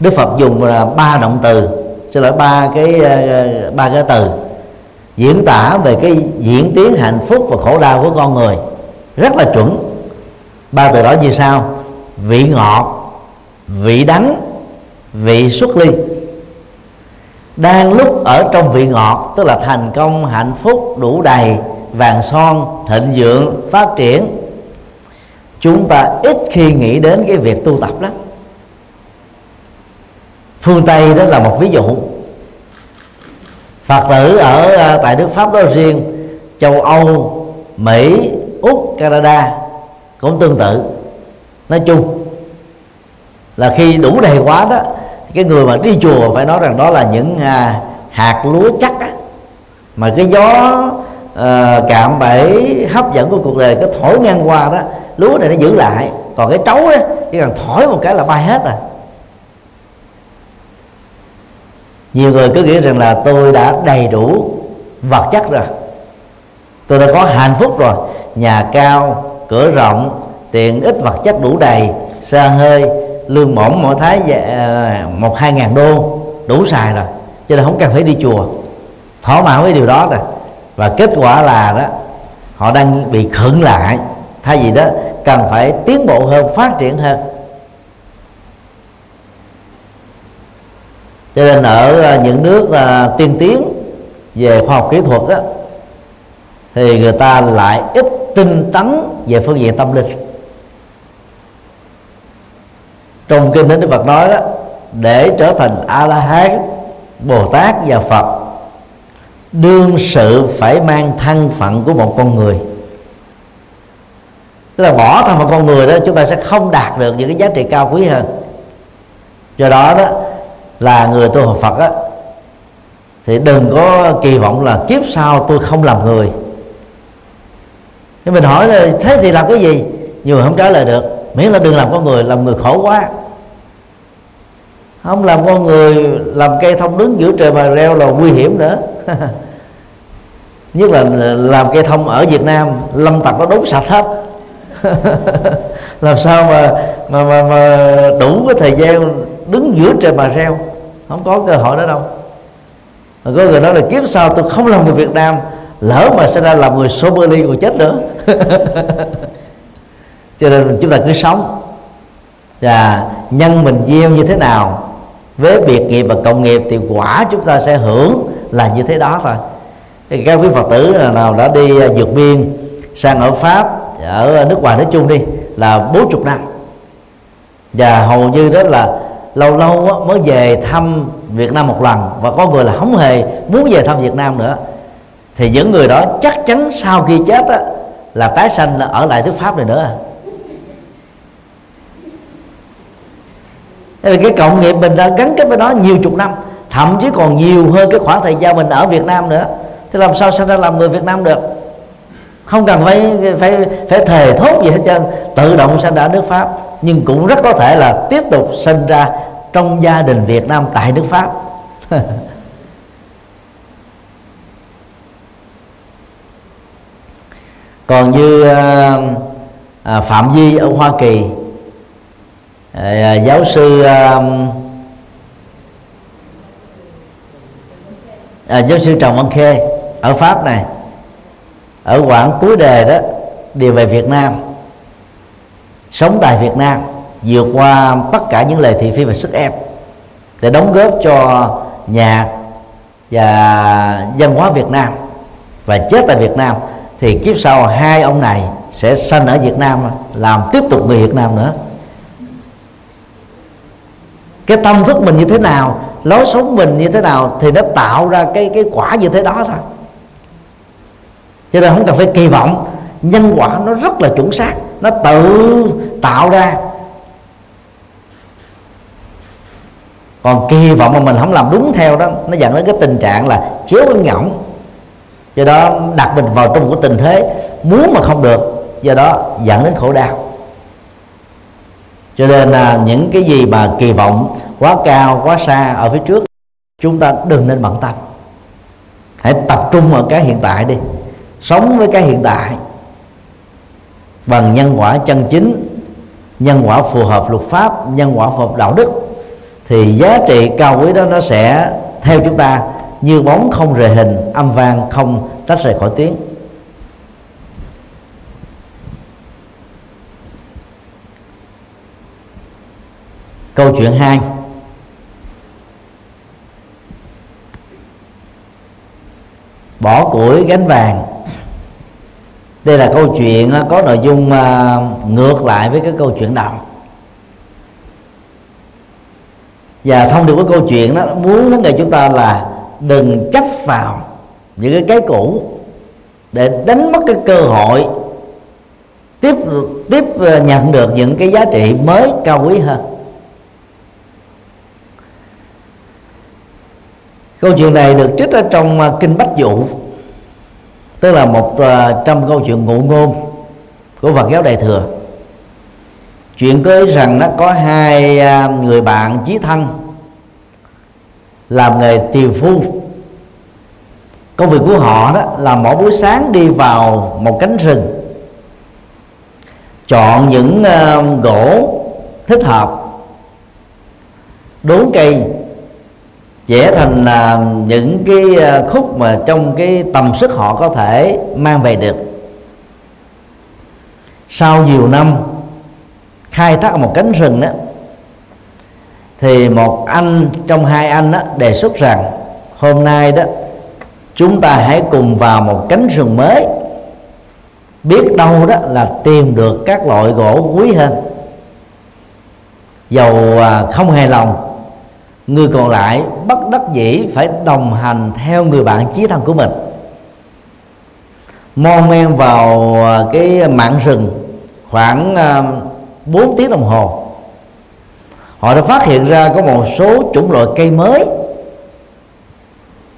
đức phật dùng uh, ba động từ xin lỗi ba cái uh, ba cái từ diễn tả về cái diễn tiến hạnh phúc và khổ đau của con người. Rất là chuẩn. Ba từ đó như sau vị ngọt vị đắng vị xuất ly. Đang lúc ở trong vị ngọt tức là thành công hạnh phúc đủ đầy vàng son thịnh vượng phát triển chúng ta ít khi nghĩ đến cái việc tu tập lắm. Phương tây đó là một ví dụ. Phật tử ở à, tại nước pháp đó riêng châu âu mỹ úc canada cũng tương tự. Nói chung là khi đủ đầy quá đó cái người mà đi chùa phải nói rằng đó là những à, hạt lúa chắc á, mà cái gió à, cạm bẫy hấp dẫn của cuộc đời cái thổi ngang qua đó lúa này nó giữ lại. Còn cái trấu đó chỉ cần thổi một cái là bay hết à. Nhiều người cứ nghĩ rằng là tôi đã đầy đủ vật chất rồi. Tôi đã có hạnh phúc rồi. Nhà cao, cửa rộng, tiện ích vật chất đủ đầy, xa hơi, lương mỏng mỗi tháng à, một, hai ngàn đô, đủ xài rồi. Cho nên không cần phải đi chùa. Thỏa mãn với điều đó rồi. Và kết quả là đó, họ đang bị khựng lại thay vì đó cần phải tiến bộ hơn phát triển hơn. Cho nên ở à, những nước uh, tiên tiến về khoa học kỹ thuật đó, thì người ta lại ít tinh tấn về phương diện tâm linh. Trong kinh đến đức phật nói đó để trở thành a la hán bồ tát và phật đương sự phải mang thân phận của một con người tức là bỏ thân phận con người đó, chúng ta sẽ không đạt được những cái giá trị cao quý hơn. Do đó đó, là người tu học Phật á, thì đừng có kỳ vọng là kiếp sau tôi không làm người. Nhưng mình hỏi là, thế thì làm cái gì? Nhiều người không trả lời được. Miễn là đừng làm con người, làm người khổ quá. Không làm con người, làm cây thông đứng giữa trời mà reo là nguy hiểm nữa. Nhất là làm cây thông ở Việt Nam, lâm tặc nó đốn sạch hết làm sao mà mà mà, mà đủ cái thời gian đứng giữa trời mà reo? Không có cơ hội đó đâu. Mà có người nói là kiếp sau tôi không làm người Việt Nam lỡ mà sẽ ra làm người Somali còn chết nữa. Cho nên chúng ta cứ sống và nhân mình gieo như thế nào với biệt nghiệp và cộng nghiệp thì quả chúng ta sẽ hưởng là như thế đó thôi. Các quý phật tử nào đã đi à, vượt biên sang ở pháp ở nước ngoài nói chung đi là bốn chục năm. Và hầu như đó là lâu lâu mới về thăm Việt Nam một lần và có người là không hề muốn về thăm Việt Nam nữa. Thì những người đó chắc chắn sau khi chết á, là tái sanh là ở lại nước Pháp này nữa. Thế cái cộng nghiệp mình đã gắn kết với nó nhiều chục năm thậm chí còn nhiều hơn cái khoảng thời gian mình ở Việt Nam nữa. Thế làm sao sanh ra làm người Việt Nam được? Không cần phải phải phải thề thốt gì hết trơn. Tự động sinh ra nước Pháp. Nhưng cũng rất có thể là tiếp tục sinh ra trong gia đình Việt Nam tại nước Pháp. Còn như ờ, à, Phạm Di ở Hoa Kỳ à, à giáo sư à, à, giáo sư Trần Văn Khê ở Pháp này ở quãng cuối đề đó đều về Việt Nam, sống tại Việt Nam, vượt qua tất cả những lời thị phi và sức ép để đóng góp cho nhạc và văn hóa Việt Nam. Và chết tại Việt Nam thì kiếp sau hai ông này sẽ sanh ở Việt Nam, làm tiếp tục người Việt Nam nữa. Cái tâm thức mình như thế nào, lối sống mình như thế nào thì nó tạo ra cái cái quả như thế đó thôi cho nên không cần phải kỳ vọng. Nhân quả nó rất là chuẩn xác. Nó tự tạo ra. Còn kỳ vọng mà mình không làm đúng theo đó, nó dẫn đến cái tình trạng là chéo với ngỗng. Do đó, đặt mình vào trong một cái tình thế muốn mà không được, do đó dẫn đến khổ đau. Cho nên là những cái gì mà kỳ vọng quá cao, quá xa ở phía trước, chúng ta đừng nên bận tâm. Hãy tập trung ở cái hiện tại đi sống với cái hiện tại. Bằng nhân quả chân chính, nhân quả phù hợp luật pháp, nhân quả phù hợp đạo đức, thì giá trị cao quý đó nó sẽ theo chúng ta như bóng không rời hình, âm vang không tách rời khỏi tiếng. Câu chuyện 2 bỏ củi, gánh vàng. Đây là câu chuyện à, có nội dung à, ngược lại với cái câu chuyện đầu và thông điệp của câu chuyện đó, muốn vấn đề chúng ta là đừng chấp vào những cái cái cũ để đánh mất cái cơ hội tiếp tiếp nhận được những cái giá trị mới cao quý hơn. Câu chuyện này được trích ở trong à, kinh bách dụ. Tức là một à, uh, trong câu chuyện ngụ ngôn của Phật giáo Đại thừa. Chuyện có rằng nó có hai uh, người bạn chí thân làm nghề tiều phu. Công việc của họ đó là mỗi buổi sáng đi vào một cánh rừng chọn những uh, gỗ thích hợp đốn cây vẽ thành là những cái à, khúc mà trong cái tầm sức họ có thể mang về được. Sau nhiều năm khai thác một cánh rừng đó, thì một anh, trong hai anh đó đề xuất rằng hôm nay đó, chúng ta hãy cùng vào một cánh rừng mới, biết đâu đó là tìm được các loại gỗ quý hơn. Dầu à, không hài lòng người còn lại bất đắc dĩ phải đồng hành theo người bạn chí thân của mình. Mon men vào à, cái mạng rừng khoảng à, 4 tiếng đồng hồ. Họ đã phát hiện ra có một số chủng loại cây mới.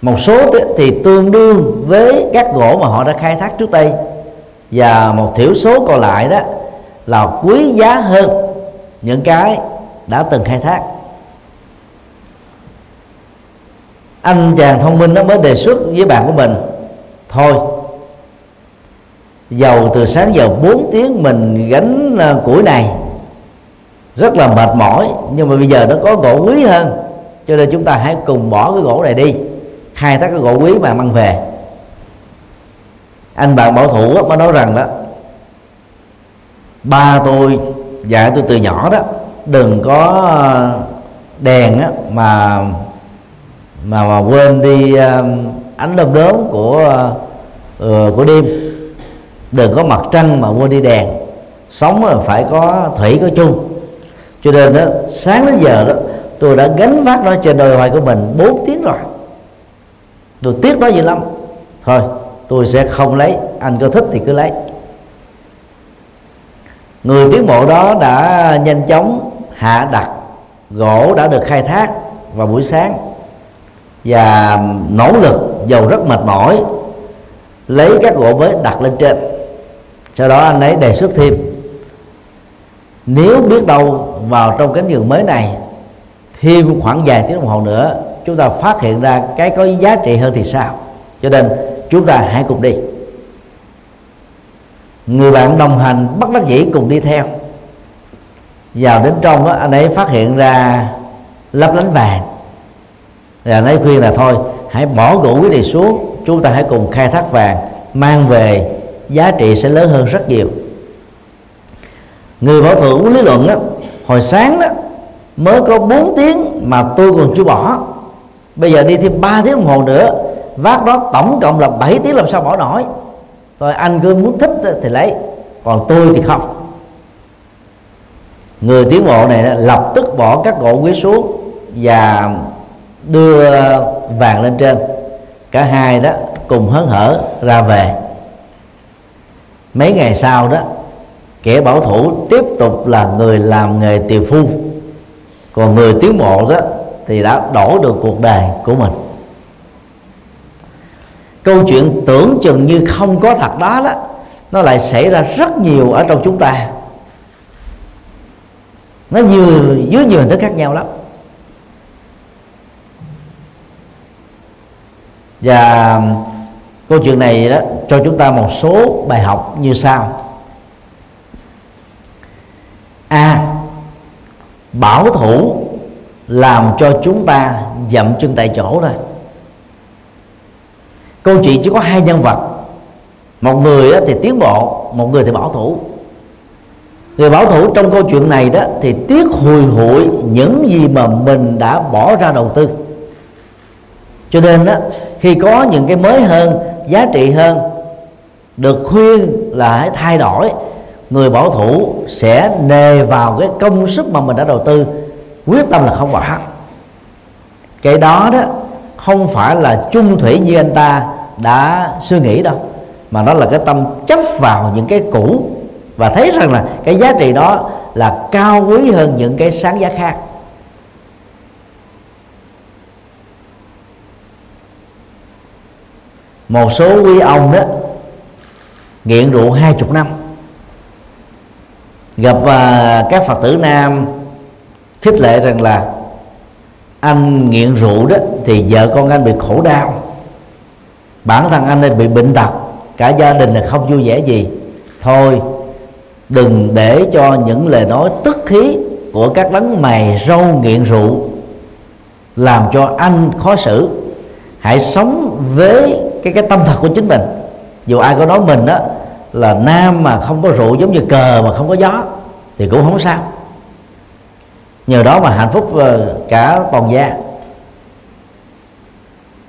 Một số thì tương đương với các gỗ mà họ đã khai thác trước đây. Và một thiểu số còn lại đó là quý giá hơn những cái đã từng khai thác. Anh chàng thông minh nó mới đề xuất với bạn của mình. Thôi dầu từ sáng giờ 4 tiếng mình gánh à, củi này. Rất là mệt mỏi nhưng mà bây giờ nó có gỗ quý hơn. Cho nên chúng ta hãy cùng bỏ cái gỗ này đi khai thác cái gỗ quý mà mang về. Anh bạn bảo thủ mới nói rằng đó ba tôi dạy tôi từ nhỏ đó đừng có à, đèn á, mà mà mà quên đi um, ánh đom đốm của uh, của đêm. Đừng có mặt trăng mà quên đi đèn. Sống là phải có thủy có chung. Cho nên đó sáng đến giờ đó tôi đã gánh vác nó trên đôi vai của mình 4 tiếng rồi. Tôi tiếc nó dữ lắm. Thôi tôi sẽ không lấy. Anh có thích thì cứ lấy. Người tiến bộ đó đã nhanh chóng hạ đặt gỗ đã được khai thác vào buổi sáng và nỗ lực dầu rất mệt mỏi lấy các gỗ mới đặt lên trên. Sau đó anh ấy đề xuất thêm nếu biết đâu vào trong cánh rừng mới này thêm khoảng vài tiếng đồng hồ nữa chúng ta phát hiện ra cái có giá trị hơn thì sao? Cho nên chúng ta hãy cùng đi. Người bạn đồng hành bắt đắc dĩ cùng đi theo. Vào đến trong đó, anh ấy phát hiện ra lấp lánh vàng là nói khuyên là thôi, hãy bỏ gỗ quý này xuống, chúng ta hãy cùng khai thác vàng, mang về, giá trị sẽ lớn hơn rất nhiều. Người bảo thủ lý luận đó hồi sáng đó, mới có 4 tiếng mà tôi còn chưa bỏ. Bây giờ đi thêm 3 tiếng đồng hồ nữa, vác đó tổng cộng là 7 tiếng làm sao bỏ nổi. Rồi anh cứ muốn thích thì lấy, còn tôi thì không. Người tiến bộ này lập tức bỏ các gỗ quý xuống và đưa vàng lên trên. Cả hai đó cùng hớn hở ra về. Mấy ngày sau đó, kẻ bảo thủ tiếp tục là người làm nghề tiều phu. Còn người tiến bộ đó thì đã đổ được cuộc đời của mình. Câu chuyện tưởng chừng như không có thật đó đó, nó lại xảy ra rất nhiều ở trong chúng ta. Nó nhiều, dưới nhiều hình thức khác nhau lắm. Và um, câu chuyện này đó cho chúng ta một số bài học như sau. A à, bảo thủ làm cho chúng ta dậm chân tại chỗ thôi. Câu chuyện chỉ có hai nhân vật. Một người thì tiến bộ một người thì bảo thủ. Người bảo thủ trong câu chuyện này đó thì tiếc hùi hụi những gì mà mình đã bỏ ra đầu tư cho nên đó khi có những cái mới hơn, giá trị hơn, được khuyên là hãy thay đổi, người bảo thủ sẽ nề vào cái công sức mà mình đã đầu tư, quyết tâm là không bỏ. Cái đó đó không phải là chung thủy như anh ta đã suy nghĩ đâu, mà nó là cái tâm chấp vào những cái cũ và thấy rằng là cái giá trị đó là cao quý hơn những cái sáng giá khác. Một số quý ông đó nghiện rượu hai chục năm. Gặp uh, các phật tử nam khích lệ rằng là anh nghiện rượu đó thì vợ con anh bị khổ đau bản thân anh ấy bị bệnh tật cả gia đình là không vui vẻ gì. Thôi đừng để cho những lời nói tức khí của các đấng mày râu nghiện rượu làm cho anh khó xử. Hãy sống với cái cái tâm thật của chính mình. Dù ai có nói mình đó là nam mà không có rượu giống như cờ mà không có gió, thì cũng không sao. Nhờ đó mà hạnh phúc ờ, cả toàn gia.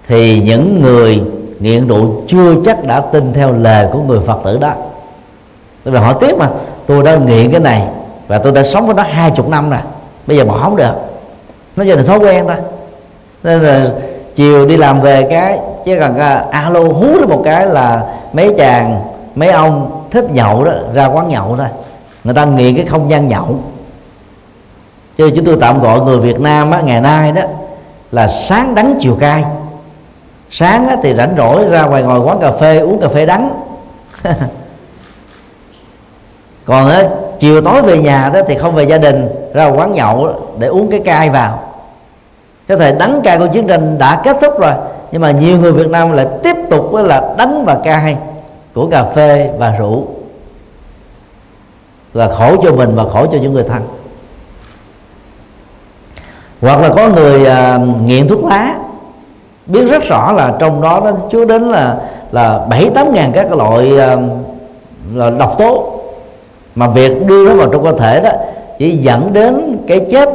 Thì những người nghiện rượu chưa chắc đã tin theo lời của người phật tử đó. Tôi là hỏi tiếp mà, tôi đã nghiện cái này và tôi đã sống với nó hai chục năm rồi bây giờ bỏ không được. Nó giờ là thói quen thôi. Nên là chiều đi làm về cái chứ cần uh, à, alo hú lên một cái là mấy chàng mấy ông thích nhậu đó ra quán nhậu thôi. Người ta nghiện cái không gian nhậu. Cho chúng tôi tạm gọi người Việt Nam á, ngày nay đó là sáng đắng chiều cay. Sáng á, thì rảnh rỗi ra ngoài ngồi quán cà phê uống cà phê đắng. Còn á, chiều tối về nhà đó thì không về gia đình ra quán nhậu để uống cái cay vào. Cái thời đắng cay của chiến tranh đã kết thúc rồi nhưng mà nhiều người Việt Nam lại tiếp tục với là đắng và cay của cà phê và rượu. Là khổ cho mình và khổ cho những người thân. Hoặc là có người à, nghiện thuốc lá. Biết rất rõ là trong đó nó chứa đến là là bảy tám ngàn các loại à, là độc tố mà việc đưa nó vào trong cơ thể đó chỉ dẫn đến cái chết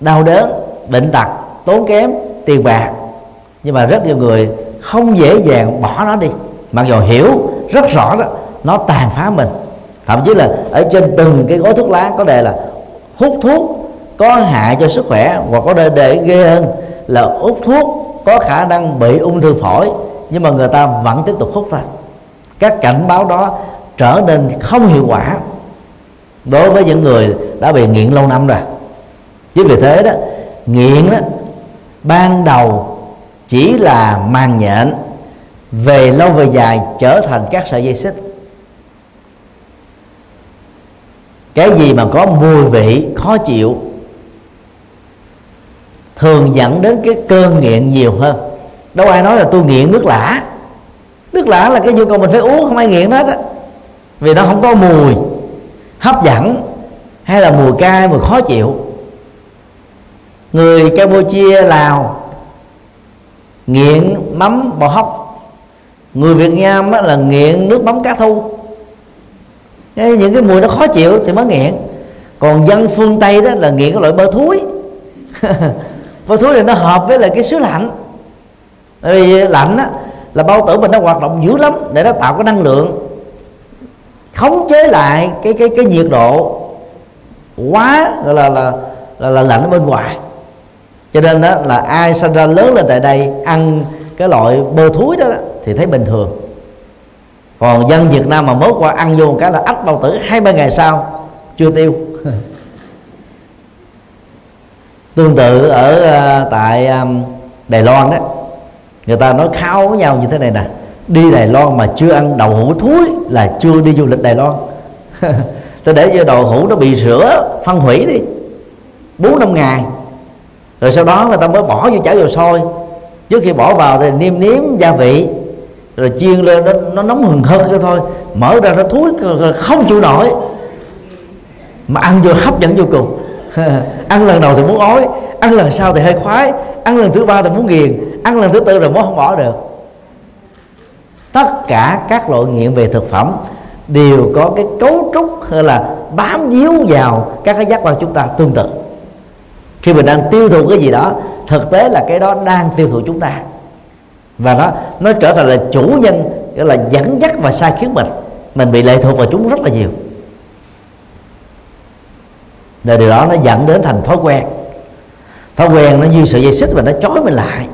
đau đớn bệnh tật tốn kém tiền bạc nhưng mà rất nhiều người không dễ dàng bỏ nó đi. Mặc dù hiểu rất rõ đó nó tàn phá mình. Thậm chí là ở trên từng cái gói thuốc lá có đề là hút thuốc có hại cho sức khỏe hoặc có đề, để ghê hơn là hút thuốc có khả năng bị ung thư phổi nhưng mà người ta vẫn tiếp tục hút thôi. Các cảnh báo đó trở nên không hiệu quả đối với những người đã bị nghiện lâu năm rồi. Chính vì thế đó nghiện đó ban đầu chỉ là màn nhện, về lâu về dài trở thành các sợi dây xích. Cái gì mà có mùi vị, khó chịu, thường dẫn đến cái cơn nghiện nhiều hơn. Đâu ai nói là tôi nghiện nước lã. Nước lã là cái nhu cầu mình phải uống, không ai nghiện hết á. Vì nó không có mùi, hấp dẫn, hay là mùi cay, mùi khó chịu. Người campuchia, lào nghiện mắm bò hóc. Người việt nam là nghiện nước mắm cá thu. Những cái mùi nó khó chịu thì mới nghiện. Còn dân phương tây đó là nghiện cái loại bơ thúi. Bơ thúi thì nó hợp với lại cái xứ lạnh. Bởi vì lạnh á, là bao tử mình nó hoạt động dữ lắm để nó tạo cái năng lượng. Khống chế lại cái cái cái nhiệt độ quá gọi là là là, là lạnh ở bên ngoài cho nên đó là ai sinh ra lớn lên tại đây ăn cái loại bơ thúi đó, đó thì thấy bình thường. Còn dân Việt Nam mà mới qua ăn vô một cái là ách bao tử hai ba ngày sau chưa tiêu. Tương tự ở uh, tại Đài Loan đó người ta nói khao với nhau như thế này nè đi Đài Loan mà chưa ăn đậu hũ thúi là chưa đi du lịch Đài Loan. Tôi để cho đậu hũ nó bị rửa phân hủy đi bốn năm ngày rồi sau đó người ta mới bỏ vô chảo dầu sôi. Trước khi bỏ vào thì niêm nếm gia vị rồi chiên lên nó, nó nóng hừng hơn cho thôi. Mở ra nó thúi không chịu nổi. Mà ăn vô hấp dẫn vô cùng. Ăn lần đầu thì muốn ói ăn lần sau thì hơi khoái ăn lần thứ ba thì muốn nghiền ăn lần thứ tư rồi muốn không bỏ được. Tất cả các loại nghiện về thực phẩm đều có cái cấu trúc hay là bám víu vào các cái giác quan chúng ta tương tự khi mình đang tiêu thụ cái gì đó thực tế là cái đó đang tiêu thụ chúng ta. Và nó nó trở thành là chủ nhân gọi là dẫn dắt và sai khiến mình. Mình bị lệ thuộc vào chúng rất là nhiều. Và điều đó nó dẫn đến thành thói quen. Thói quen nó như sợi dây xích và nó chói mình lại.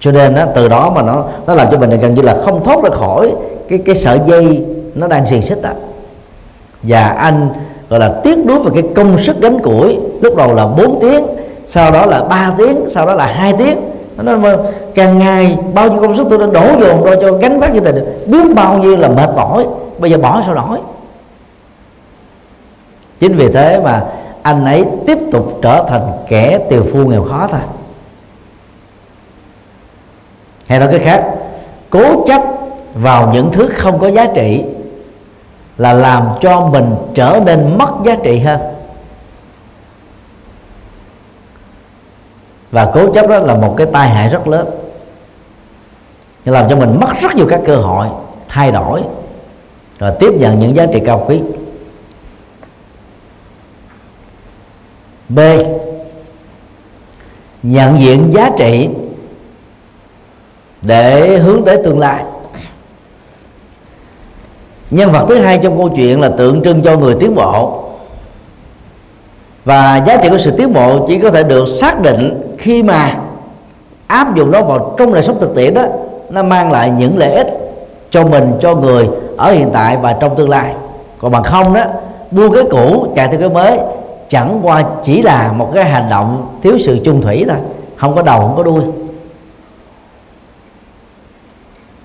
Cho nên đó, từ đó mà nó nó làm cho mình gần như là không thoát ra khỏi cái cái sợi dây nó đang xiềng xích đó và anh gọi là tiếc nuối về cái công sức gánh củi lúc đầu là 4 tiếng sau đó là 3 tiếng, sau đó là hai tiếng. Nó nói vâng, càng ngày bao nhiêu công sức tôi đã đổ dồn rồi cho gánh vác như thế được. Biết bao nhiêu là mệt mỏi, bây giờ bỏ sao nổi? Chính vì thế mà anh ấy tiếp tục trở thành kẻ tiều phu nghèo khó thôi. Hay nói cái khác, cố chấp vào những thứ không có giá trị là làm cho mình trở nên mất giá trị hơn. Và cố chấp đó là một cái tai hại rất lớn. Làm cho mình mất rất nhiều các cơ hội thay đổi rồi tiếp nhận những giá trị cao quý. B. Nhận diện giá trị để hướng tới tương lai. Nhân vật thứ hai trong câu chuyện là tượng trưng cho người tiến bộ. Và giá trị của sự tiến bộ chỉ có thể được xác định khi mà áp dụng nó vào trong đời sống thực tiễn đó, nó mang lại những lợi ích cho mình, cho người ở hiện tại và trong tương lai. Còn bằng không đó buông cái cũ, chạy theo cái mới, chẳng qua chỉ là một cái hành động thiếu sự chung thủy thôi, không có đầu, không có đuôi.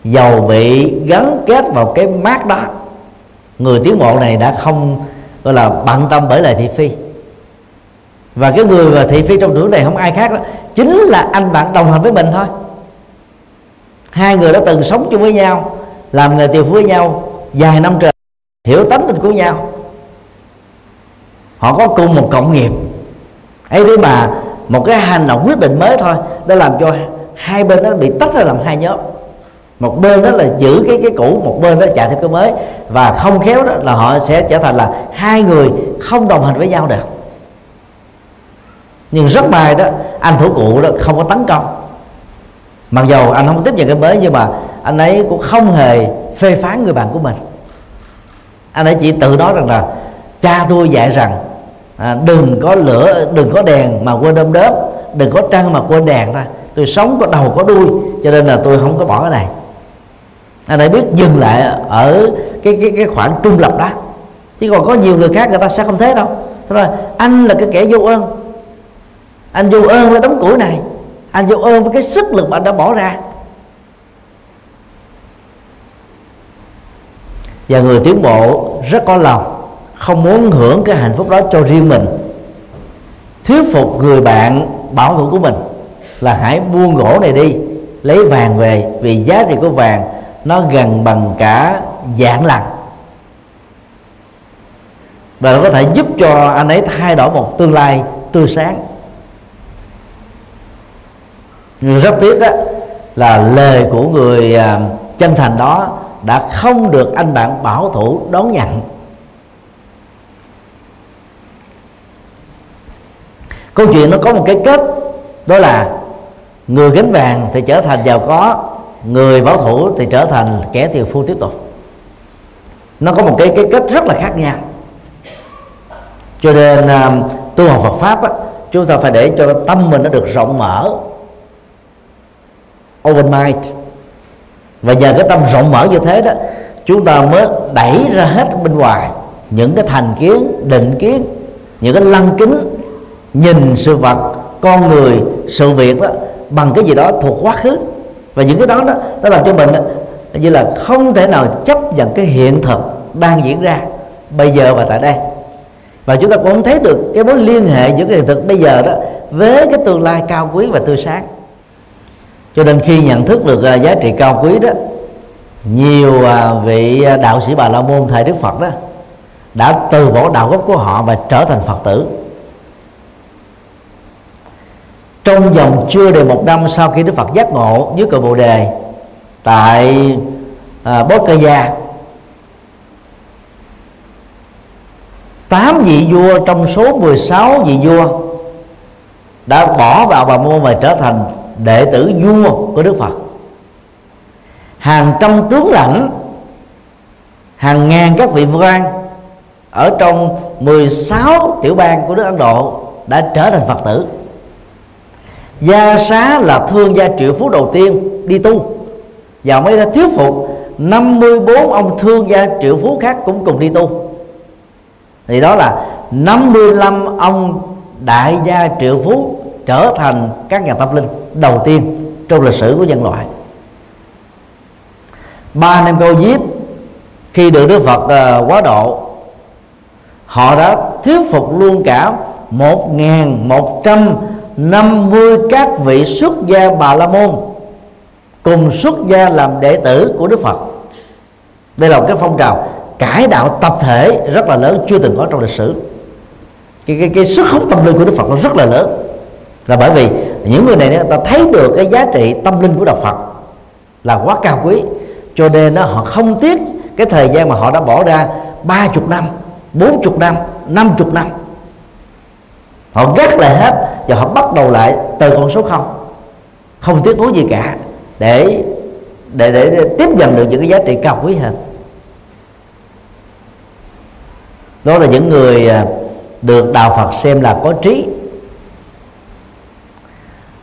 Dầu bị gắn kết vào cái mát đó, người tiến bộ này đã không, gọi là bận tâm bởi lời thị phi và cái người và thị phi trong tưởng này không ai khác đó, chính là anh bạn đồng hành với mình thôi. Hai người đã từng sống chung với nhau, làm nghề tiều phú với nhau vài năm trời, hiểu tánh tình của nhau. Họ có cùng một cộng nghiệp. Ấy thế mà một cái hành động quyết định mới thôi, đã làm cho hai bên nó bị tách ra làm hai nhóm. Một bên đó là giữ cái cái cũ, một bên đó chạy theo cái mới. Và không khéo đó là họ sẽ trở thành là hai người không đồng hành với nhau được nhưng rất may đó anh thủ cụ đó không có tấn công. Mặc dầu anh không tiếp nhận cái mới nhưng mà anh ấy cũng không hề phê phán người bạn của mình. Anh ấy chỉ tự nói rằng là cha tôi dạy rằng à, đừng có lửa đừng có đèn mà quên đom đóm đừng có trăng mà quên đèn ta tôi sống có đầu có đuôi cho nên là tôi không có bỏ cái này. Anh ấy biết dừng lại ở cái cái cái khoảng trung lập đó. Chứ còn có nhiều người khác người ta sẽ không thế đâu. Thế rồi anh là cái kẻ vô ơn anh vô ơn với đống củi này. Anh vô ơn với cái sức lực mà anh đã bỏ ra. Và người tiến bộ rất có lòng, không muốn hưởng cái hạnh phúc đó cho riêng mình. Thuyết phục người bạn bảo thủ của mình là hãy buông gỗ này đi, lấy vàng về, vì giá trị của vàng nó gần bằng cả dạng lần và nó có thể giúp cho anh ấy thay đổi một tương lai tươi sáng rất tiếc á, là lời của người à, chân thành đó đã không được anh bạn bảo thủ đón nhận. Câu chuyện nó có một cái kết đó là người gánh vàng thì trở thành giàu có người bảo thủ thì trở thành kẻ tiều phu tiếp tục. Nó có một cái cái kết rất là khác nhau. Cho nên à, tu học Phật pháp á, chúng ta phải để cho tâm mình nó được rộng mở open mind và nhờ cái tâm rộng mở như thế đó chúng ta mới đẩy ra hết bên ngoài những cái thành kiến định kiến những cái lăng kính nhìn sự vật con người sự việc đó bằng cái gì đó thuộc quá khứ. Và những cái đó đó nó làm cho mình đó, như là không thể nào chấp nhận cái hiện thực đang diễn ra bây giờ và tại đây. Và chúng ta cũng không thấy được cái mối liên hệ giữa cái hiện thực bây giờ đó với cái tương lai cao quý và tươi sáng cho nên khi nhận thức được à, giá trị cao quý đó nhiều à, vị à, đạo sĩ bà la môn thầy đức phật đó đã từ bỏ đạo gốc của họ và trở thành phật tử. Trong vòng chưa đầy một năm sau khi đức phật giác ngộ dưới cội bồ đề tại à, bốt cơ gia tám vị vua trong số 16 vị vua đã bỏ vào bà môn và trở thành đệ tử vua của Đức Phật. Hàng trăm tướng lãnh, hàng ngàn các vị quan ở trong 16 tiểu bang của nước Ấn Độ đã trở thành Phật tử. Gia xá là thương gia triệu phú đầu tiên đi tu. Và mới đã thuyết phục 54 ông thương gia triệu phú khác cũng cùng đi tu. Thì đó là 55 ông đại gia triệu phú trở thành các nhà tâm linh đầu tiên trong lịch sử của nhân loại. Ba năm câu diếp khi được Đức Phật uh, quá độ họ đã thuyết phục luôn cả một ngàn một trăm năm mươi các vị xuất gia bà la môn cùng xuất gia làm đệ tử của Đức Phật. Đây là một cái phong trào cải đạo tập thể rất là lớn chưa từng có trong lịch sử. Cái cái, cái sức hút tâm linh của Đức Phật nó rất là lớn là bởi vì những người này người ta thấy được cái giá trị tâm linh của đạo Phật là quá cao quý. Cho nên đó, họ không tiếc cái thời gian mà họ đã bỏ ra ba chục năm bốn chục năm năm chục năm. Họ gác lại hết và họ bắt đầu lại từ con số không. Không tiếc nuối gì cả. Để để, để để tiếp nhận được những cái giá trị cao quý hơn. Đó là những người à, được đạo Phật xem là có trí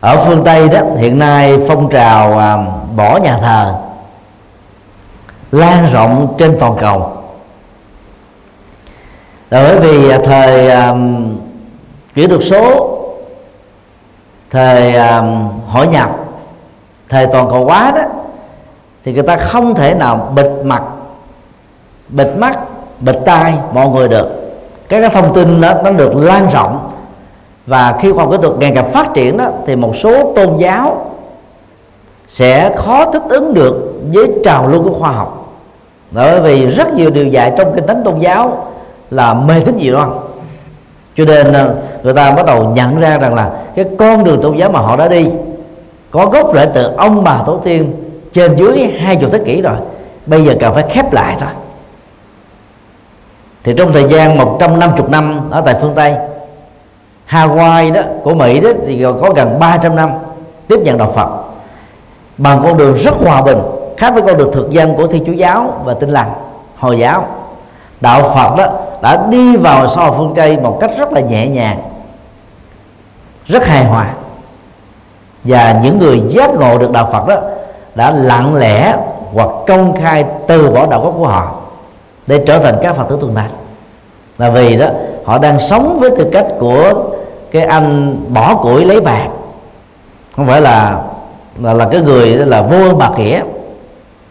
ở phương Tây đó hiện nay phong trào à, bỏ nhà thờ lan rộng trên toàn cầu. Bởi vì à, thời à, kỹ thuật số thời à, hội nhập thời toàn cầu hóa đó thì người ta không thể nào bịt mặt bịt mắt bịt tai mọi người được. Các cái thông tin đó nó được lan rộng và khi khoa học kỹ thuật ngày càng phát triển đó, thì một số tôn giáo sẽ khó thích ứng được với trào lưu của khoa học. Bởi vì rất nhiều điều dạy trong kinh thánh tôn giáo là mê tín dị đoan. Cho nên ờ, người ta bắt đầu nhận ra rằng là cái con đường tôn giáo mà họ đã đi, có gốc rễ từ ông bà tổ tiên trên dưới hai chục thế kỷ rồi, bây giờ cần phải khép lại thôi. Thì trong thời gian 150 năm ở tại phương Tây Hawaii đó, của Mỹ đó, thì có gần 300 năm tiếp nhận đạo Phật. Bằng con đường rất hòa bình, khác với con đường thực dân của Thiên Chúa giáo và Tinh lành, Hồi giáo. Đạo Phật đó đã đi vào xã hội phương Tây một cách rất là nhẹ nhàng, rất hài hòa. Và những người giác ngộ được đạo Phật đó đã lặng lẽ hoặc công khai từ bỏ đạo gốc của họ để trở thành các Phật tử tuần thành là vì đó, họ đang sống với tư cách của cái anh bỏ củi lấy vàng. Không phải là là, là cái người là vô bạc nghĩa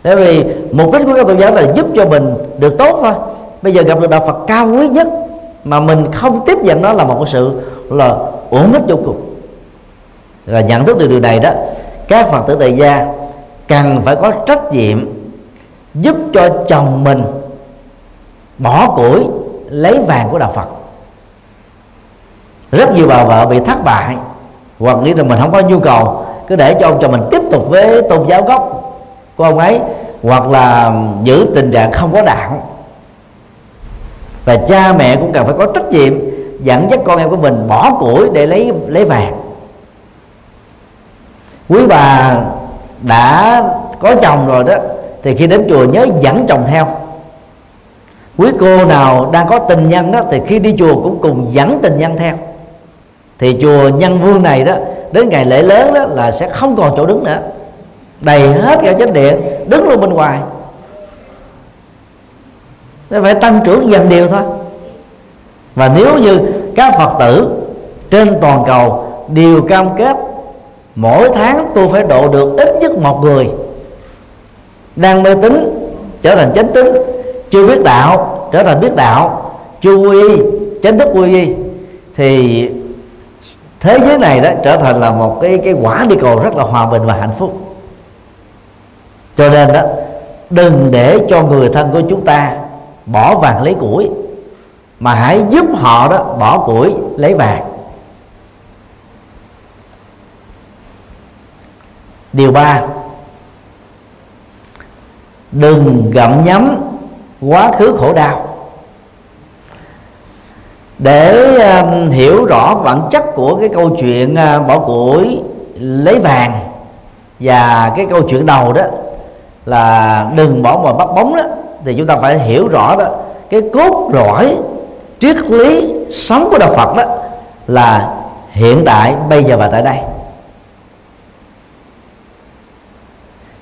bởi vì mục đích của các tôn giáo là giúp cho mình được tốt thôi. Bây giờ gặp được đạo Phật cao quý nhất mà mình không tiếp nhận nó là một cái sự là uổng ích vô cùng. Và nhận thức được điều này đó các phật tử tại gia cần phải có trách nhiệm giúp cho chồng mình bỏ củi lấy vàng của đạo phật rất nhiều bà vợ bị thất bại. Hoặc nghĩ rằng mình không có nhu cầu, cứ để cho ông chồng mình tiếp tục với tôn giáo gốc của ông ấy, hoặc là giữ tình trạng không có đạo và cha mẹ cũng cần phải có trách nhiệm dẫn dắt con em của mình bỏ củi để lấy lấy vàng. Quý bà đã có chồng rồi đó, thì khi đến chùa nhớ dẫn chồng theo. Quý cô nào đang có tình nhân đó, thì khi đi chùa cũng cùng dẫn tình nhân theo thì chùa nhân vương này đó, đến ngày lễ lớn đó là sẽ không còn chỗ đứng nữa. Đầy hết cả chánh điện, đứng luôn bên ngoài. Nó phải tăng trưởng dần đều thôi. Và nếu như các phật tử trên toàn cầu đều cam kết mỗi tháng tôi phải độ được ít nhất một người đang mê tín trở thành chánh tín, chưa biết đạo trở thành biết đạo, chưa quy y, chánh thức quy y, thì thế giới này đó trở thành là một cái cái quả đi cầu rất là hòa bình và hạnh phúc. Cho nên đó, đừng để cho người thân của chúng ta bỏ vàng lấy củi, mà hãy giúp họ đó bỏ củi lấy vàng. Điều ba, đừng gặm nhấm quá khứ khổ đau để um, hiểu rõ bản chất của cái câu chuyện uh, bỏ củi lấy vàng và cái câu chuyện đầu đó là đừng bỏ mà bắt bóng đó thì chúng ta phải hiểu rõ đó. Cái cốt lõi triết lý sống của đạo Phật đó là hiện tại bây giờ và tại đây.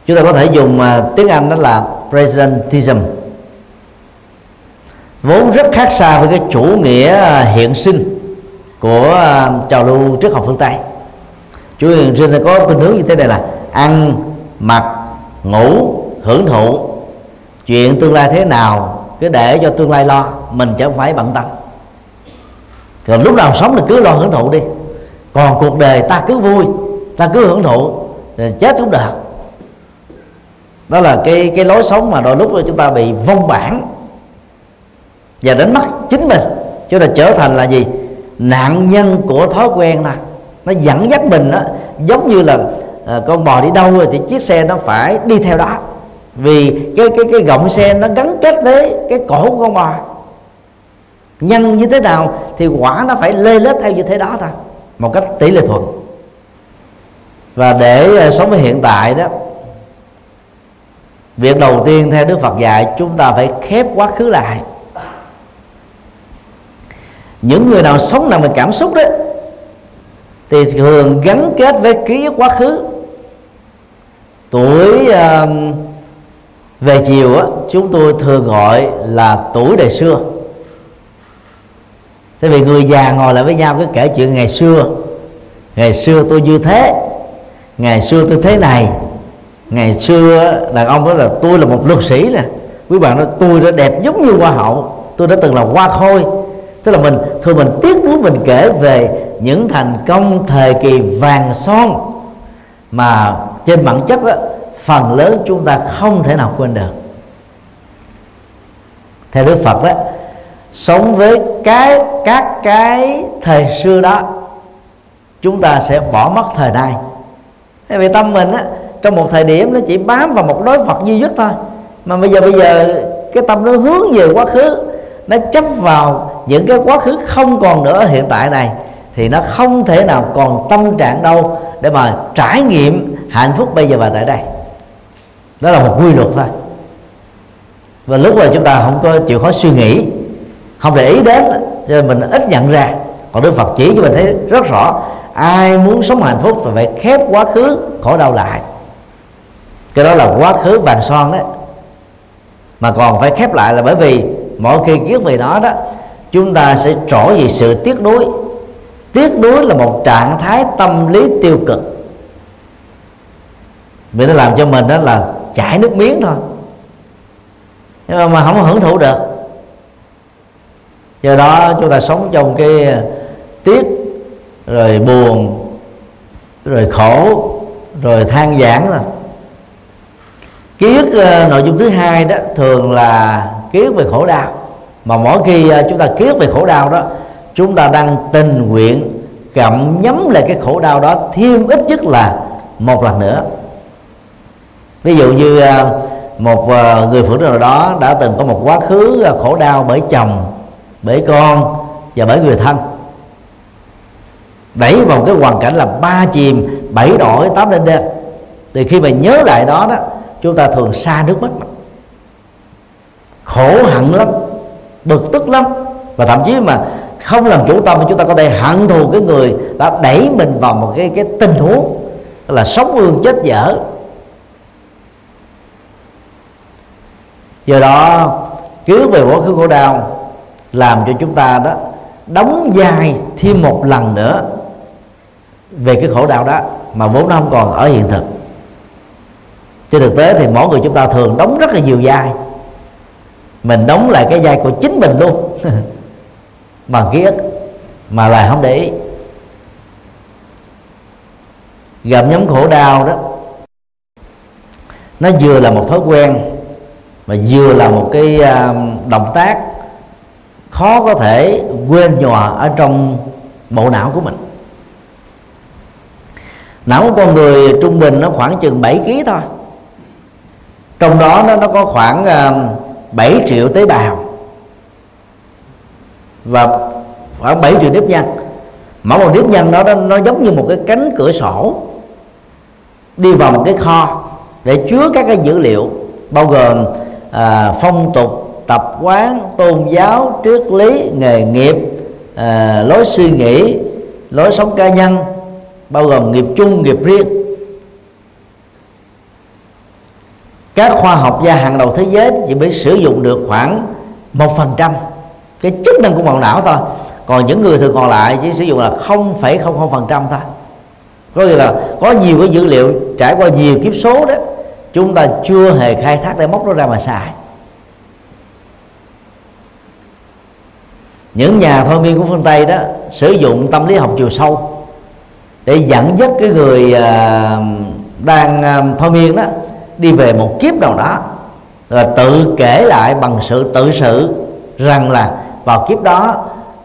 Chúng ta có thể dùng uh, tiếng Anh đó là presentism vốn rất khác xa với cái chủ nghĩa à, hiện sinh của à, trào lưu triết học phương Tây. Chủ nghĩa hiện sinh có khuynh hướng như thế này là ăn, mặc, ngủ, hưởng thụ. Chuyện tương lai thế nào cứ để cho tương lai lo, mình chẳng phải bận tâm. Còn lúc nào sống thì cứ lo hưởng thụ đi. Còn cuộc đời ta cứ vui, ta cứ hưởng thụ, rồi chết cũng được. Đó là cái cái lối sống mà đôi lúc chúng ta bị vong bản và đánh mất chính mình. Chúng ta trở thành là gì? Nạn nhân của thói quen này nó dẫn dắt mình đó giống như là à, con bò đi đâu rồi thì chiếc xe nó phải đi theo đó. Vì cái cái cái gọng xe nó gắn kết với cái cổ của con bò. Nhân như thế nào thì quả nó phải lê lết theo như thế đó thôi. Một cách tỷ lệ thuận. Và để à, sống với hiện tại đó việc đầu tiên theo đức phật dạy chúng ta phải khép quá khứ lại những người nào sống nằm về cảm xúc đó thì thường gắn kết với ký ức quá khứ. Tuổi uh, về chiều á chúng tôi thường gọi là tuổi đời xưa. Tại vì người già ngồi lại với nhau cứ kể chuyện ngày xưa. Ngày xưa tôi như thế ngày xưa tôi thế này. Ngày xưa đàn ông nói là tôi là một luật sĩ nè. Quý bạn nói tôi đã đẹp giống như hoa hậu tôi đã từng là hoa khôi tức là mình thường mình tiếc nuối mình kể về những thành công thời kỳ vàng son mà trên bản chất đó, phần lớn chúng ta không thể nào quên được. Theo đức phật đó sống với cái các cái thời xưa đó chúng ta sẽ bỏ mất thời nay. Thế vì tâm mình á trong một thời điểm nó chỉ bám vào một đối phật duy nhất thôi. Mà bây giờ bây giờ cái tâm nó hướng về quá khứ nó chấp vào những cái quá khứ không còn nữa ở hiện tại này, thì nó không thể nào còn tâm trạng đâu để mà trải nghiệm hạnh phúc bây giờ và tại đây. Đó là một quy luật thôi. Và lúc mà chúng ta không có chịu khó suy nghĩ, không để ý đến, cho nên mình ít nhận ra. Còn đức phật chỉ cho mình thấy rất rõ, ai muốn sống hạnh phúc phải khép quá khứ, khổ đau lại. Cái đó là quá khứ bàn son đấy. Mà còn phải khép lại là bởi vì mỗi khi kiết về đó đó chúng ta sẽ trỗi về sự tiếc nuối. Tiếc nuối là một trạng thái tâm lý tiêu cực. Vì nó làm cho mình đó là chảy nước miếng thôi. Nhưng mà, mà không hưởng thụ được. Do đó chúng ta sống trong cái à, tiếc rồi buồn rồi khổ rồi than giảng là. Ký ức à, nội dung thứ hai đó thường là kiết về khổ đau. Mà mỗi khi à, chúng ta kiết về khổ đau đó, chúng ta đang tình nguyện gặm nhấm lại cái khổ đau đó thêm ít nhất là một lần nữa. Ví dụ như à, một à, người phụ nữ nào đó đã từng có một quá khứ khổ đau bởi chồng, bởi con và bởi người thân. Đẩy vào cái hoàn cảnh là ba chìm, bảy đổi, tám lên đen. Thì khi mà nhớ lại đó đó, chúng ta thường xa nước mắt khổ hận lắm, bực tức lắm. Và thậm chí mà không làm chủ tâm chúng ta có thể hận thù cái người đã đẩy mình vào một cái cái tình huống là sống ương chết dở. Do đó cứu về quá khứ khổ đau làm cho chúng ta đó đóng vai thêm một lần nữa về cái khổ đau đó mà vốn nó không còn ở hiện thực. Trên thực tế thì mỗi người chúng ta thường đóng rất là nhiều vai mình đóng lại cái vai của chính mình luôn. Bằng ký ức. Mà lại không để ý. Gặp nhóm khổ đau đó. Nó vừa là một thói quen mà vừa là một cái à, động tác khó có thể quên nhòa ở trong bộ não của mình. Não của con người trung bình nó khoảng chừng 7 kg thôi. Trong đó nó, nó có khoảng à, 7 triệu tế bào. Và khoảng 7 triệu nếp nhăn. Mỗi một nếp nhăn đó nó, nó giống như một cái cánh cửa sổ đi vào một cái kho để chứa các cái dữ liệu bao gồm à, phong tục tập quán tôn giáo triết lý nghề nghiệp à, lối suy nghĩ lối sống cá nhân bao gồm nghiệp chung nghiệp riêng. Các khoa học gia hàng đầu thế giới chỉ mới sử dụng được khoảng một phần trăm. Cái chức năng của bộ não thôi. Còn những người thường còn lại chỉ sử dụng là không phẩy không không phần trăm thôi. Có nghĩa là có nhiều cái dữ liệu trải qua nhiều kiếp số đó, chúng ta chưa hề khai thác để móc nó ra mà xài. Những nhà thôi miên của phương tây đó sử dụng tâm lý học chiều sâu để dẫn dắt cái người à, đang à, thôi miên đó đi về một kiếp nào đó rồi tự kể lại bằng sự tự sự rằng là vào kiếp đó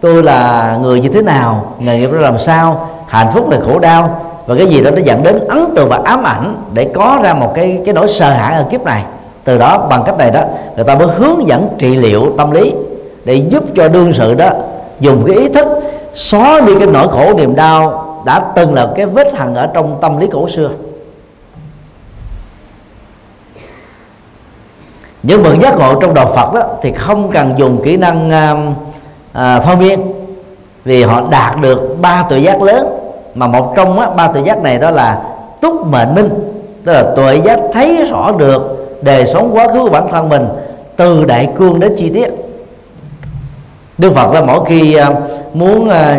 tôi là người như thế nào, nghề nghiệp đó làm sao, hạnh phúc là khổ đau, và cái gì đó nó dẫn đến ấn tượng và ám ảnh để có ra một cái cái nỗi sợ hãi ở kiếp này. Từ đó, bằng cách này đó, người ta mới hướng dẫn trị liệu tâm lý để giúp cho đương sự đó dùng cái ý thức xóa đi cái nỗi khổ niềm đau đã từng là cái vết hằn ở trong tâm lý cổ xưa. Những bậc giác ngộ trong đạo Phật đó thì không cần dùng kỹ năng à, à, thôi miên. Vì họ đạt được ba tuổi giác lớn. Mà một trong á, ba tuổi giác này đó là túc mệnh minh. Tức là tuệ giác thấy rõ được đời sống quá khứ của bản thân mình từ đại cương đến chi tiết. Đức Phật là mỗi khi à, muốn à,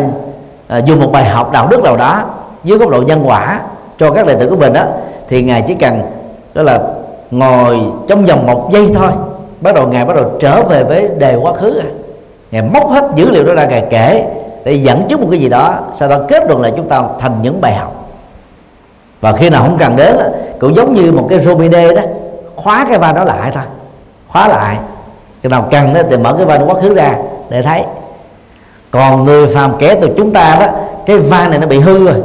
à, dùng một bài học đạo đức nào đó dưới góc độ nhân quả cho các đệ tử của mình đó thì ngài chỉ cần đó là ngồi trong vòng một giây thôi. Bắt đầu ngài bắt đầu trở về với đề quá khứ à. ngài móc hết dữ liệu đó ra, ngài kể để dẫn chứng một cái gì đó, sau đó kết luận lại chúng ta thành những bài học. Và khi nào không cần đến cũng giống như một cái robine đó, khóa cái van đó lại thôi. Khóa lại. Khi nào cần đó thì mở cái van quá khứ ra để thấy. Còn người phàm kẻ từ chúng ta đó, cái van này nó bị hư rồi.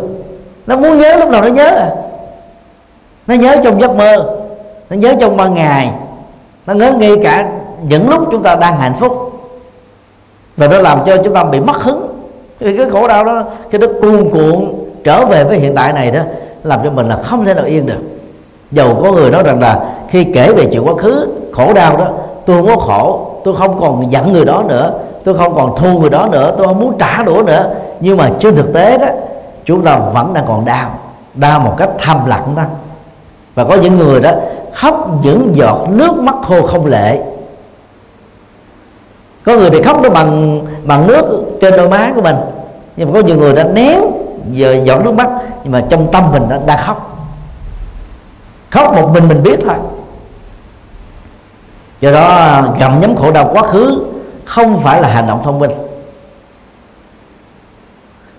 Nó muốn nhớ, lúc nào nó nhớ à? Nó nhớ trong giấc mơ nó nhớ trong ban ngày. Nó nhớ ngay cả những lúc chúng ta đang hạnh phúc. Và nó làm cho chúng ta bị mất hứng. Vì cái khổ đau đó, cái nó cuồn cuộn trở về với hiện tại này đó, làm cho mình là không thể nào yên được. Dầu có người nói rằng là khi kể về chuyện quá khứ, khổ đau đó, tôi không có khổ, tôi không còn giận người đó nữa, tôi không còn thù người đó nữa, tôi không muốn trả đũa nữa. Nhưng mà trên thực tế đó, chúng ta vẫn đang còn đau. Đau một cách thầm lặng đó và có những người đó khóc những giọt nước mắt khô không lệ. Có người thì khóc nó bằng bằng nước trên đôi má của mình. Nhưng mà có nhiều người đã nén giờ giọt nước mắt nhưng mà trong tâm mình đã, đang khóc. Khóc một mình mình biết thôi. Do đó gặm nhấm khổ đau quá khứ không phải là hành động thông minh.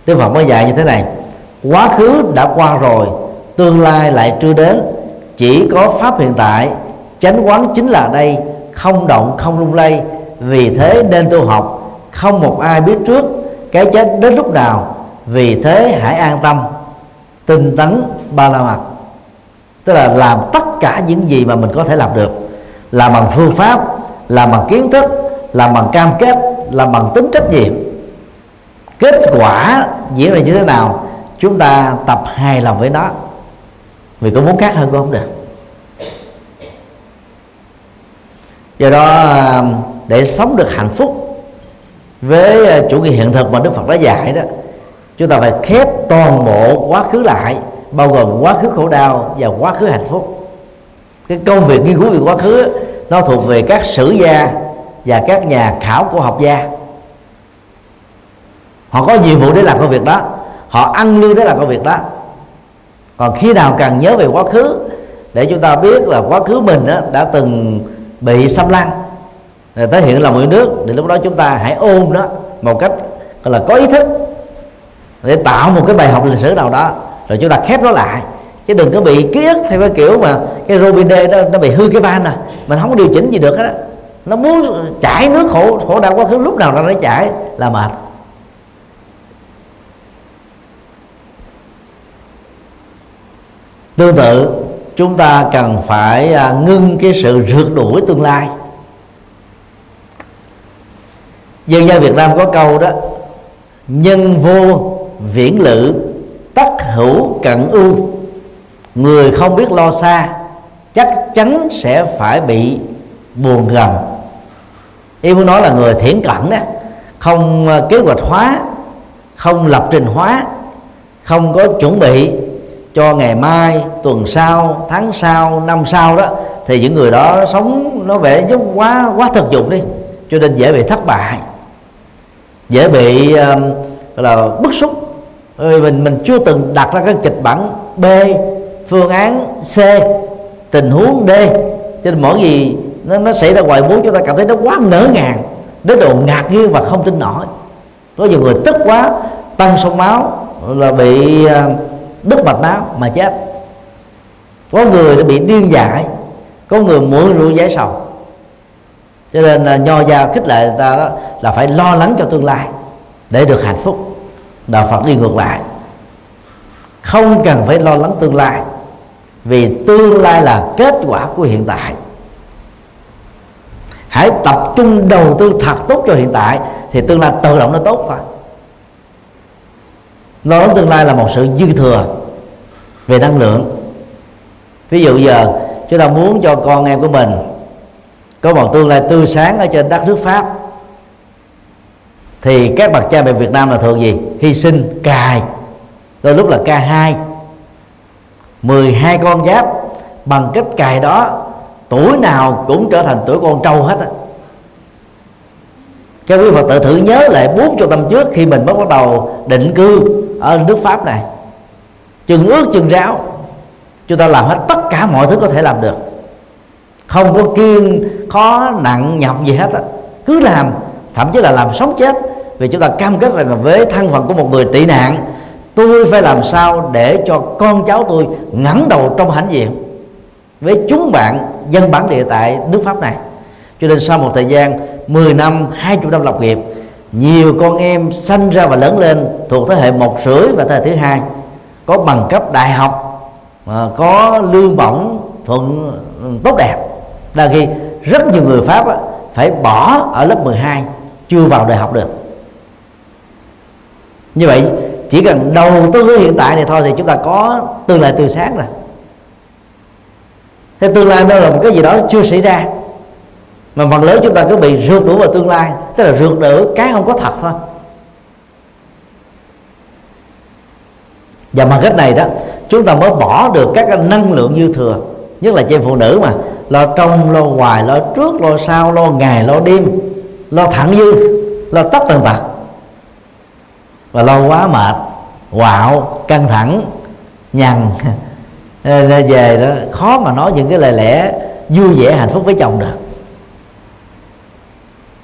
Đức Phật mới dạy như thế này Quá khứ đã qua rồi Tương lai lại chưa đến. Chỉ có Pháp hiện tại, Chánh quán chính là đây, Không động, không lung lay. Vì thế nên tu học, Không một ai biết trước Cái chết đến lúc nào. Vì thế hãy an tâm, Tinh tấn ba la mật. Tức là làm tất cả những gì mà mình có thể làm được. Làm bằng phương pháp, Làm bằng kiến thức, Làm bằng cam kết, Làm bằng tính trách nhiệm. Kết quả diễn ra như thế nào, chúng ta tập hài lòng với nó vì có muốn khác hơn cũng không được do đó à, để sống được hạnh phúc với à, chủ nghĩa hiện thực mà đức phật đã dạy đó, chúng ta phải khép toàn bộ quá khứ lại, bao gồm quá khứ khổ đau và quá khứ hạnh phúc. Cái công việc nghiên cứu về quá khứ nó thuộc về các sử gia và các nhà khảo cổ học gia. Họ có nhiệm vụ để làm công việc đó, họ ăn lương để làm công việc đó còn khi nào cần nhớ về quá khứ để chúng ta biết là quá khứ mình đó, đã từng bị xâm lăng để thể hiện lòng yêu nước thì lúc đó chúng ta hãy ôm nó một cách gọi là có ý thức để tạo một cái bài học lịch sử nào đó rồi chúng ta khép nó lại. Chứ đừng có bị ký ức theo cái kiểu mà cái Robin Day đó nó bị hư cái van rồi mình không có điều chỉnh gì được hết á. Nó muốn chảy nước khổ khổ đau quá khứ lúc nào nó chảy là mệt. Tương tự, chúng ta cần phải à, ngưng cái sự rượt đuổi tương lai. Dân gian Việt Nam có câu đó, nhân vô viễn lự, tất hữu cận ưu. Người không biết lo xa, chắc chắn sẽ phải bị buồn gầm. Ý muốn nói là người thiển cận đó không à, kế hoạch hóa, không lập trình hóa, không có chuẩn bị cho ngày mai tuần sau tháng sau năm sau đó thì những người đó sống nó vẻ giống quá quá thực dụng đi. Cho nên dễ bị thất bại dễ bị uh, là bức xúc. Vì mình mình chưa từng đặt ra cái kịch bản B phương án C tình huống D. Cho nên mỗi gì nó, nó xảy ra ngoài muốn chúng ta cảm thấy nó quá ngỡ ngàng đến độ ngạc nhiên và không tin nổi. Có nhiều người tức quá tăng sông máu là bị uh, đứt mạch máu mà chết. Có người đã bị điên dại, có người mượn rượu giải sầu. Cho nên là nho gia khích lệ người ta đó là phải lo lắng cho tương lai để được hạnh phúc. Đạo phật đi ngược lại. Không cần phải lo lắng tương lai, vì tương lai là kết quả của hiện tại. Hãy tập trung đầu tư thật tốt cho hiện tại thì tương lai tự động nó tốt thôi lo lắng tương lai là một sự dư thừa về năng lượng. Ví dụ giờ, chúng ta muốn cho con em của mình có một tương lai tươi sáng ở trên đất nước pháp, thì các bậc cha mẹ Việt Nam là thường gì? Hy sinh cài, đôi lúc là ca hai. 12 con giáp bằng cách cài đó, tuổi nào cũng trở thành tuổi con trâu hết á. Cho quý Phật tự thử nhớ lại bốn chục năm trước khi mình mới bắt đầu định cư ở nước Pháp này, chừng ước, chừng ráo, chúng ta làm hết tất cả mọi thứ có thể làm được. Không có kiên khó, nặng, nhọc gì hết á. Cứ làm, thậm chí là làm sống chết. Vì chúng ta cam kết rằng là với thân phận của một người tị nạn, tôi phải làm sao để cho con cháu tôi ngẩng đầu trong hãnh diện với chúng bạn dân bản địa tại nước Pháp này. Cho nên sau một thời gian 10 năm 20 năm lập nghiệp nhiều con em sanh ra và lớn lên thuộc thế hệ một rưỡi và thế hệ thứ hai, có bằng cấp đại học mà có lương bổng thuận ừ, tốt đẹp. Là khi rất nhiều người pháp phải bỏ ở lớp 12 chưa vào đại học được. Như vậy, chỉ cần đầu tư hiện tại này thôi thì chúng ta có tương lai tươi sáng rồi. Thế tương lai đó là một cái gì đó chưa xảy ra mà phần lớn chúng ta cứ bị rượt đuổi vào tương lai, tức là rượt đuổi cái không có thật thôi. Và bằng cách này đó, chúng ta mới bỏ được các năng lượng dư thừa, nhất là chị phụ nữ mà, lo trong, lo ngoài, lo trước, lo sau, lo ngày, lo đêm, lo thẳng dư, lo tất tần tật. Và lo quá mệt, quạo, căng thẳng, nhằn về đó, khó mà nói những cái lời lẽ vui vẻ, hạnh phúc với chồng được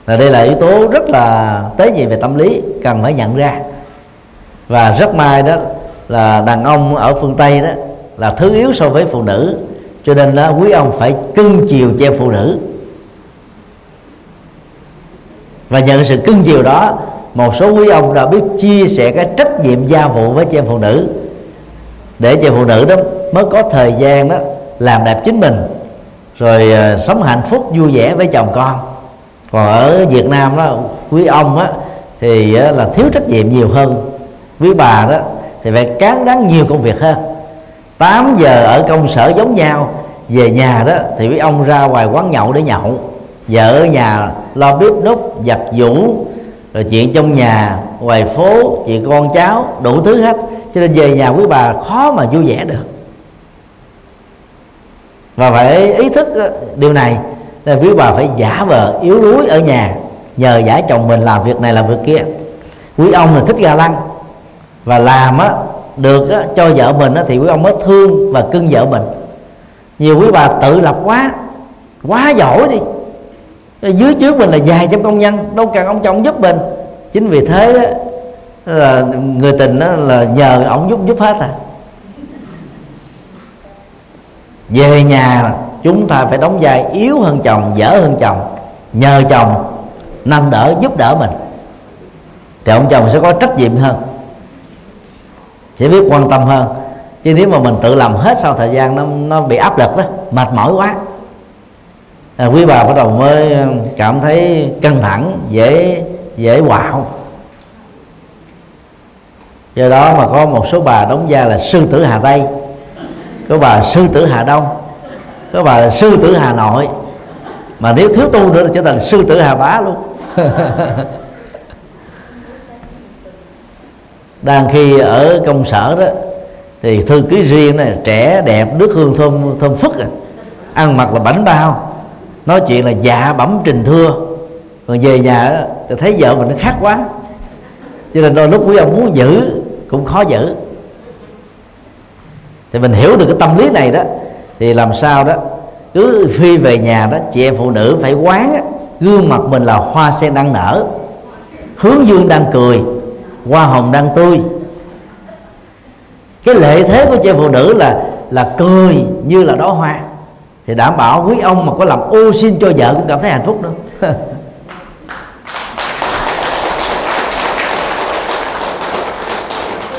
và đây là yếu tố rất là tế nhị về tâm lý, cần phải nhận ra. Và rất may đó là đàn ông ở phương tây đó là thứ yếu so với phụ nữ, cho nên là quý ông phải cưng chiều che phụ nữ. Và nhận sự cưng chiều đó, một số quý ông đã biết chia sẻ cái trách nhiệm gia vụ với chị em phụ nữ, để chị phụ nữ đó mới có thời gian đó làm đẹp chính mình, rồi ờ, sống hạnh phúc vui vẻ với chồng con còn ở Việt Nam đó, quý ông á, thì là thiếu trách nhiệm nhiều hơn. Quý bà đó, thì phải cán đáng nhiều công việc hơn. 8 giờ ở công sở giống nhau, về nhà đó, thì quý ông ra ngoài quán nhậu để nhậu. Vợ ở nhà lo bếp nút giặt giũ, rồi chuyện trong nhà, ngoài phố, chuyện con cháu, đủ thứ hết. Cho nên về nhà quý bà khó mà vui vẻ được. Và phải ý thức điều này nên quý bà phải giả vờ yếu đuối ở nhà nhờ giả chồng mình làm việc này làm việc kia quý ông là thích ga lăng. Và làm á được á, cho vợ mình á, thì quý ông mới thương và cưng vợ mình. Nhiều quý bà tự lập quá quá giỏi đi. Dưới trước mình là vài trăm công nhân đâu cần ông chồng giúp mình. Chính vì thế đó, là người tình đó là nhờ ông giúp giúp hết à. Về nhà chúng ta phải đóng vai yếu hơn chồng dở hơn chồng. Nhờ chồng nâng đỡ giúp đỡ mình. Thì ông chồng sẽ có trách nhiệm hơn sẽ biết quan tâm hơn. Chứ nếu mà mình tự làm hết sau thời gian nó nó bị áp lực đó mệt mỏi quá. À, quý bà bắt đầu mới ờ, cảm thấy căng thẳng dễ dễ quạo. Do đó mà có một số bà đóng vai là sư tử hà tây. Có bà sư tử hà đông có bà là sư tử hà nội. Mà nếu thiếu tu nữa thì trở thành sư tử hà bá luôn. Đang khi ở công sở đó thì thư ký riêng này trẻ đẹp nước hương thơm thơm phức à. ăn mặc là bảnh bao. Nói chuyện là dạ bẩm trình thưa. Còn về nhà đó, thì thấy vợ mình nó khác quá. Cho nên đôi lúc quý ông muốn giữ cũng khó giữ. Thì mình hiểu được cái tâm lý này đó thì làm sao đó? Cứ phi về nhà đó chị em phụ nữ phải quán á, gương mặt mình là hoa sen đang nở. Hướng dương đang cười hoa hồng đang tươi. Cái lệ thế của chị em phụ nữ là là cười như là đó hoa. Thì đảm bảo quý ông mà có làm ô xin cho vợ cũng cảm thấy hạnh phúc nữa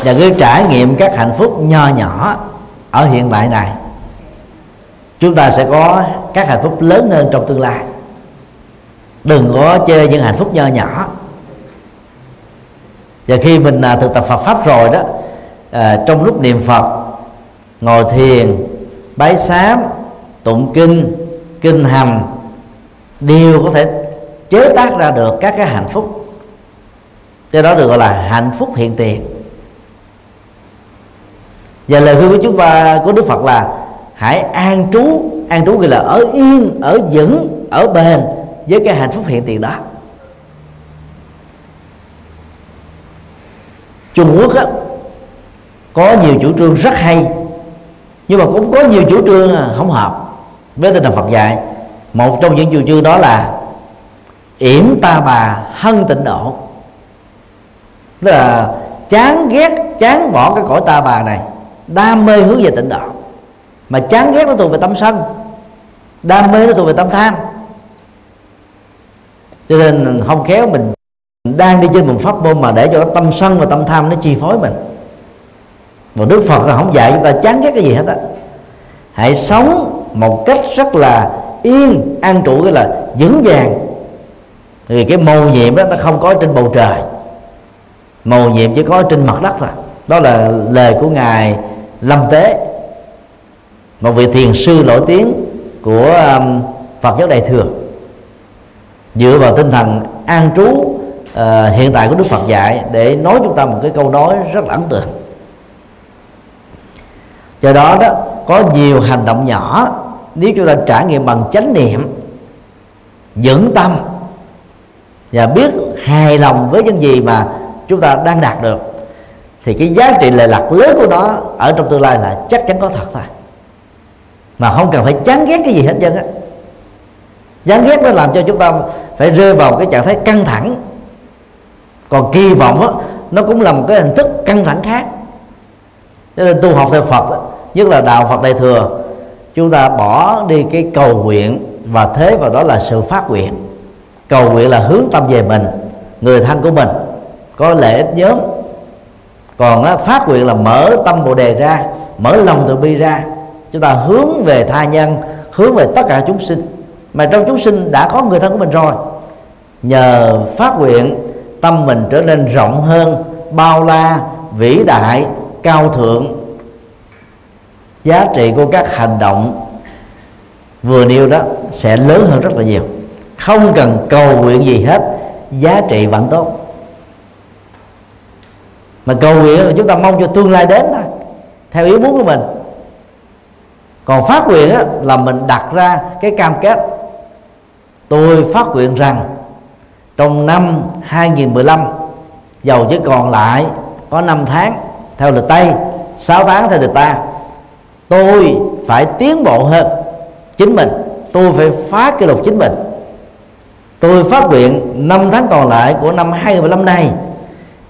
và cứ trải nghiệm các hạnh phúc nho nhỏ ở hiện tại này chúng ta sẽ có các hạnh phúc lớn hơn trong tương lai. Đừng có chơi những hạnh phúc nho nhỏ. Và khi mình à, thực tập Phật pháp rồi đó à, trong lúc niệm Phật ngồi thiền bái sám tụng kinh kinh hành đều có thể chế tác ra được các cái hạnh phúc. Cho đó được gọi là hạnh phúc hiện tiền. Và lời khuyên của chúng ta của Đức Phật là hãy an trú. An trú gọi là ở yên ở vững ở bền với cái hạnh phúc hiện tiền đó. Trung Quốc á, có nhiều chủ trương rất hay nhưng mà cũng có nhiều chủ trương à, không hợp với tinh thần Phật dạy. Một trong những chủ trương đó là yểm ta bà hân tịnh độ. Tức là chán ghét chán bỏ cái cõi ta bà này đam mê hướng về tịnh độ mà chán ghét nó thuộc về tâm sân. Đam mê nó thuộc về tâm tham. Cho nên không khéo mình đang đi trên một pháp môn mà để cho tâm sân và tâm tham nó chi phối mình. Và đức phật là không dạy chúng ta chán ghét cái gì hết á. Hãy sống một cách rất là yên, an trụ cái là vững vàng. Thì cái màu nhiệm đó nó không có trên bầu trời. Màu nhiệm chỉ có trên mặt đất thôi. Đó là lời của ngài lâm tế một vị thiền sư nổi tiếng của um, phật giáo đại thừa dựa vào tinh thần an trú uh, hiện tại của đức phật dạy để nói chúng ta một cái câu nói rất là ấn tượng. Do đó đó có nhiều hành động nhỏ nếu chúng ta trải nghiệm bằng chánh niệm vững tâm và biết hài lòng với những gì mà chúng ta đang đạt được thì cái giá trị lệ lạc lớn của nó ở trong tương lai là chắc chắn có thật thôi mà không cần phải chán ghét cái gì hết dân á. Chán ghét nó làm cho chúng ta phải rơi vào cái trạng thái căng thẳng. Còn kỳ vọng á, nó cũng là một cái hình thức căng thẳng khác. Cho nên tu học theo Phật đó, nhất là đạo Phật đại thừa chúng ta bỏ đi cái cầu nguyện và thế vào đó là sự phát nguyện. Cầu nguyện là hướng tâm về mình người thân của mình có lợi ích nhóm. Còn á, phát nguyện là mở tâm bồ đề ra mở lòng từ bi ra chúng ta hướng về tha nhân, hướng về tất cả chúng sinh. Mà trong chúng sinh đã có người thân của mình rồi. Nhờ phát nguyện, tâm mình trở nên rộng hơn, bao la, vĩ đại, cao thượng. Giá trị của các hành động vừa nêu đó sẽ lớn hơn rất là nhiều. Không cần cầu nguyện gì hết, giá trị vẫn tốt. Mà cầu nguyện là chúng ta mong cho tương lai đến thôi, theo ý muốn của mình còn phát nguyện á, là mình đặt ra cái cam kết. Tôi phát nguyện rằng trong năm 2015 dầu chỉ còn lại có 5 tháng theo lịch Tây 6 tháng theo lịch ta tôi phải tiến bộ hơn chính mình. Tôi phải phá kỷ lục chính mình. Tôi phát nguyện năm tháng còn lại của năm 2015 này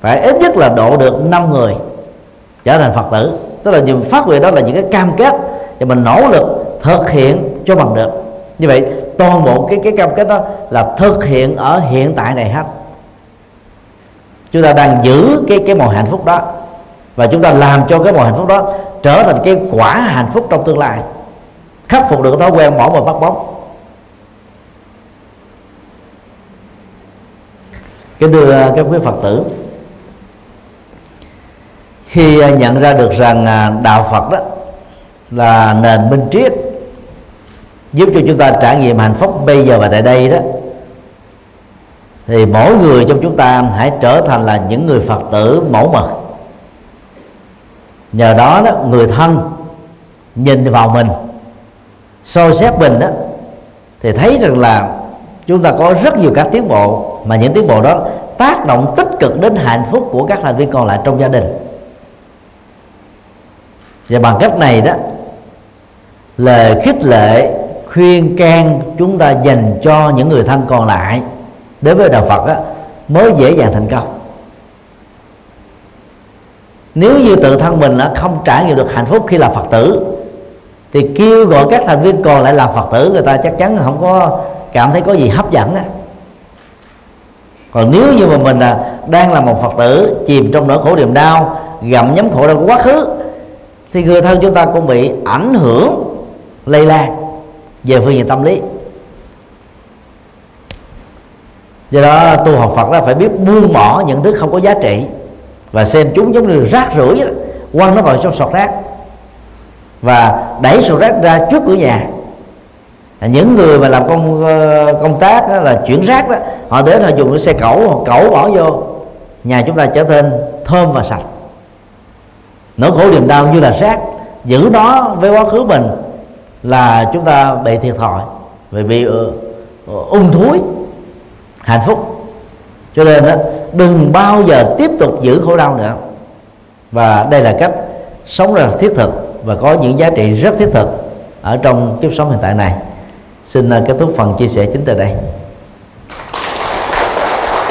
phải ít nhất là độ được 5 người trở thành Phật tử. Tức là những phát nguyện đó là những cái cam kết thì mình nỗ lực thực hiện cho bằng được. Như vậy, toàn bộ cái cái cam kết đó là thực hiện ở hiện tại này hết. Chúng ta đang giữ cái cái màu hạnh phúc đó. Và chúng ta làm cho cái màu hạnh phúc đó trở thành cái quả hạnh phúc trong tương lai. Khắc phục được thói quen bỏ và bắt bóng. Kính thưa à, các quý phật tử, khi à, nhận ra được rằng à, đạo phật đó là nền minh triết, giúp cho chúng ta trải nghiệm hạnh phúc bây giờ và tại đây đó. Thì mỗi người trong chúng ta hãy trở thành là những người phật tử mẫu mực. Nhờ đó đó, người thân nhìn vào mình, soi xét mình đó, thì thấy rằng là chúng ta có rất nhiều các tiến bộ, mà những tiến bộ đó tác động tích cực đến hạnh phúc của các thành viên còn lại trong gia đình. Và bằng cách này đó lời khích lệ khuyên can chúng ta dành cho những người thân còn lại. Đối với đạo Phật á, mới dễ dàng thành công. Nếu như tự thân mình á, không trải nghiệm được hạnh phúc khi là Phật tử thì kêu gọi các thành viên còn lại làm Phật tử người ta chắc chắn không có cảm thấy có gì hấp dẫn á. Còn nếu như mà mình à, đang là một Phật tử chìm trong nỗi khổ niềm đau gặm nhấm khổ đau của quá khứ thì người thân chúng ta cũng bị ảnh hưởng lây lan về phương diện tâm lý. Do đó tu học Phật đó phải biết buông bỏ những thứ không có giá trị và xem chúng giống như rác rưởi đó, quăng nó vào trong sọt rác và đẩy sọt rác ra trước cửa nhà. Những người mà làm công ờ, công tác đó là chuyển rác đó họ đến họ dùng cái xe cẩu họ cẩu bỏ vô nhà chúng ta trở nên thơm và sạch. Nỗi khổ niềm đau như là rác giữ nó với quá khứ mình là chúng ta bị thiệt thòi. Vì bị ung thúi hạnh phúc. Cho nên đó, đừng bao giờ tiếp tục giữ khổ đau nữa. Và đây là cách sống rất thiết thực và có những giá trị rất thiết thực ở trong kiếp sống hiện tại này. Xin ờ, kết thúc phần chia sẻ chính từ đây.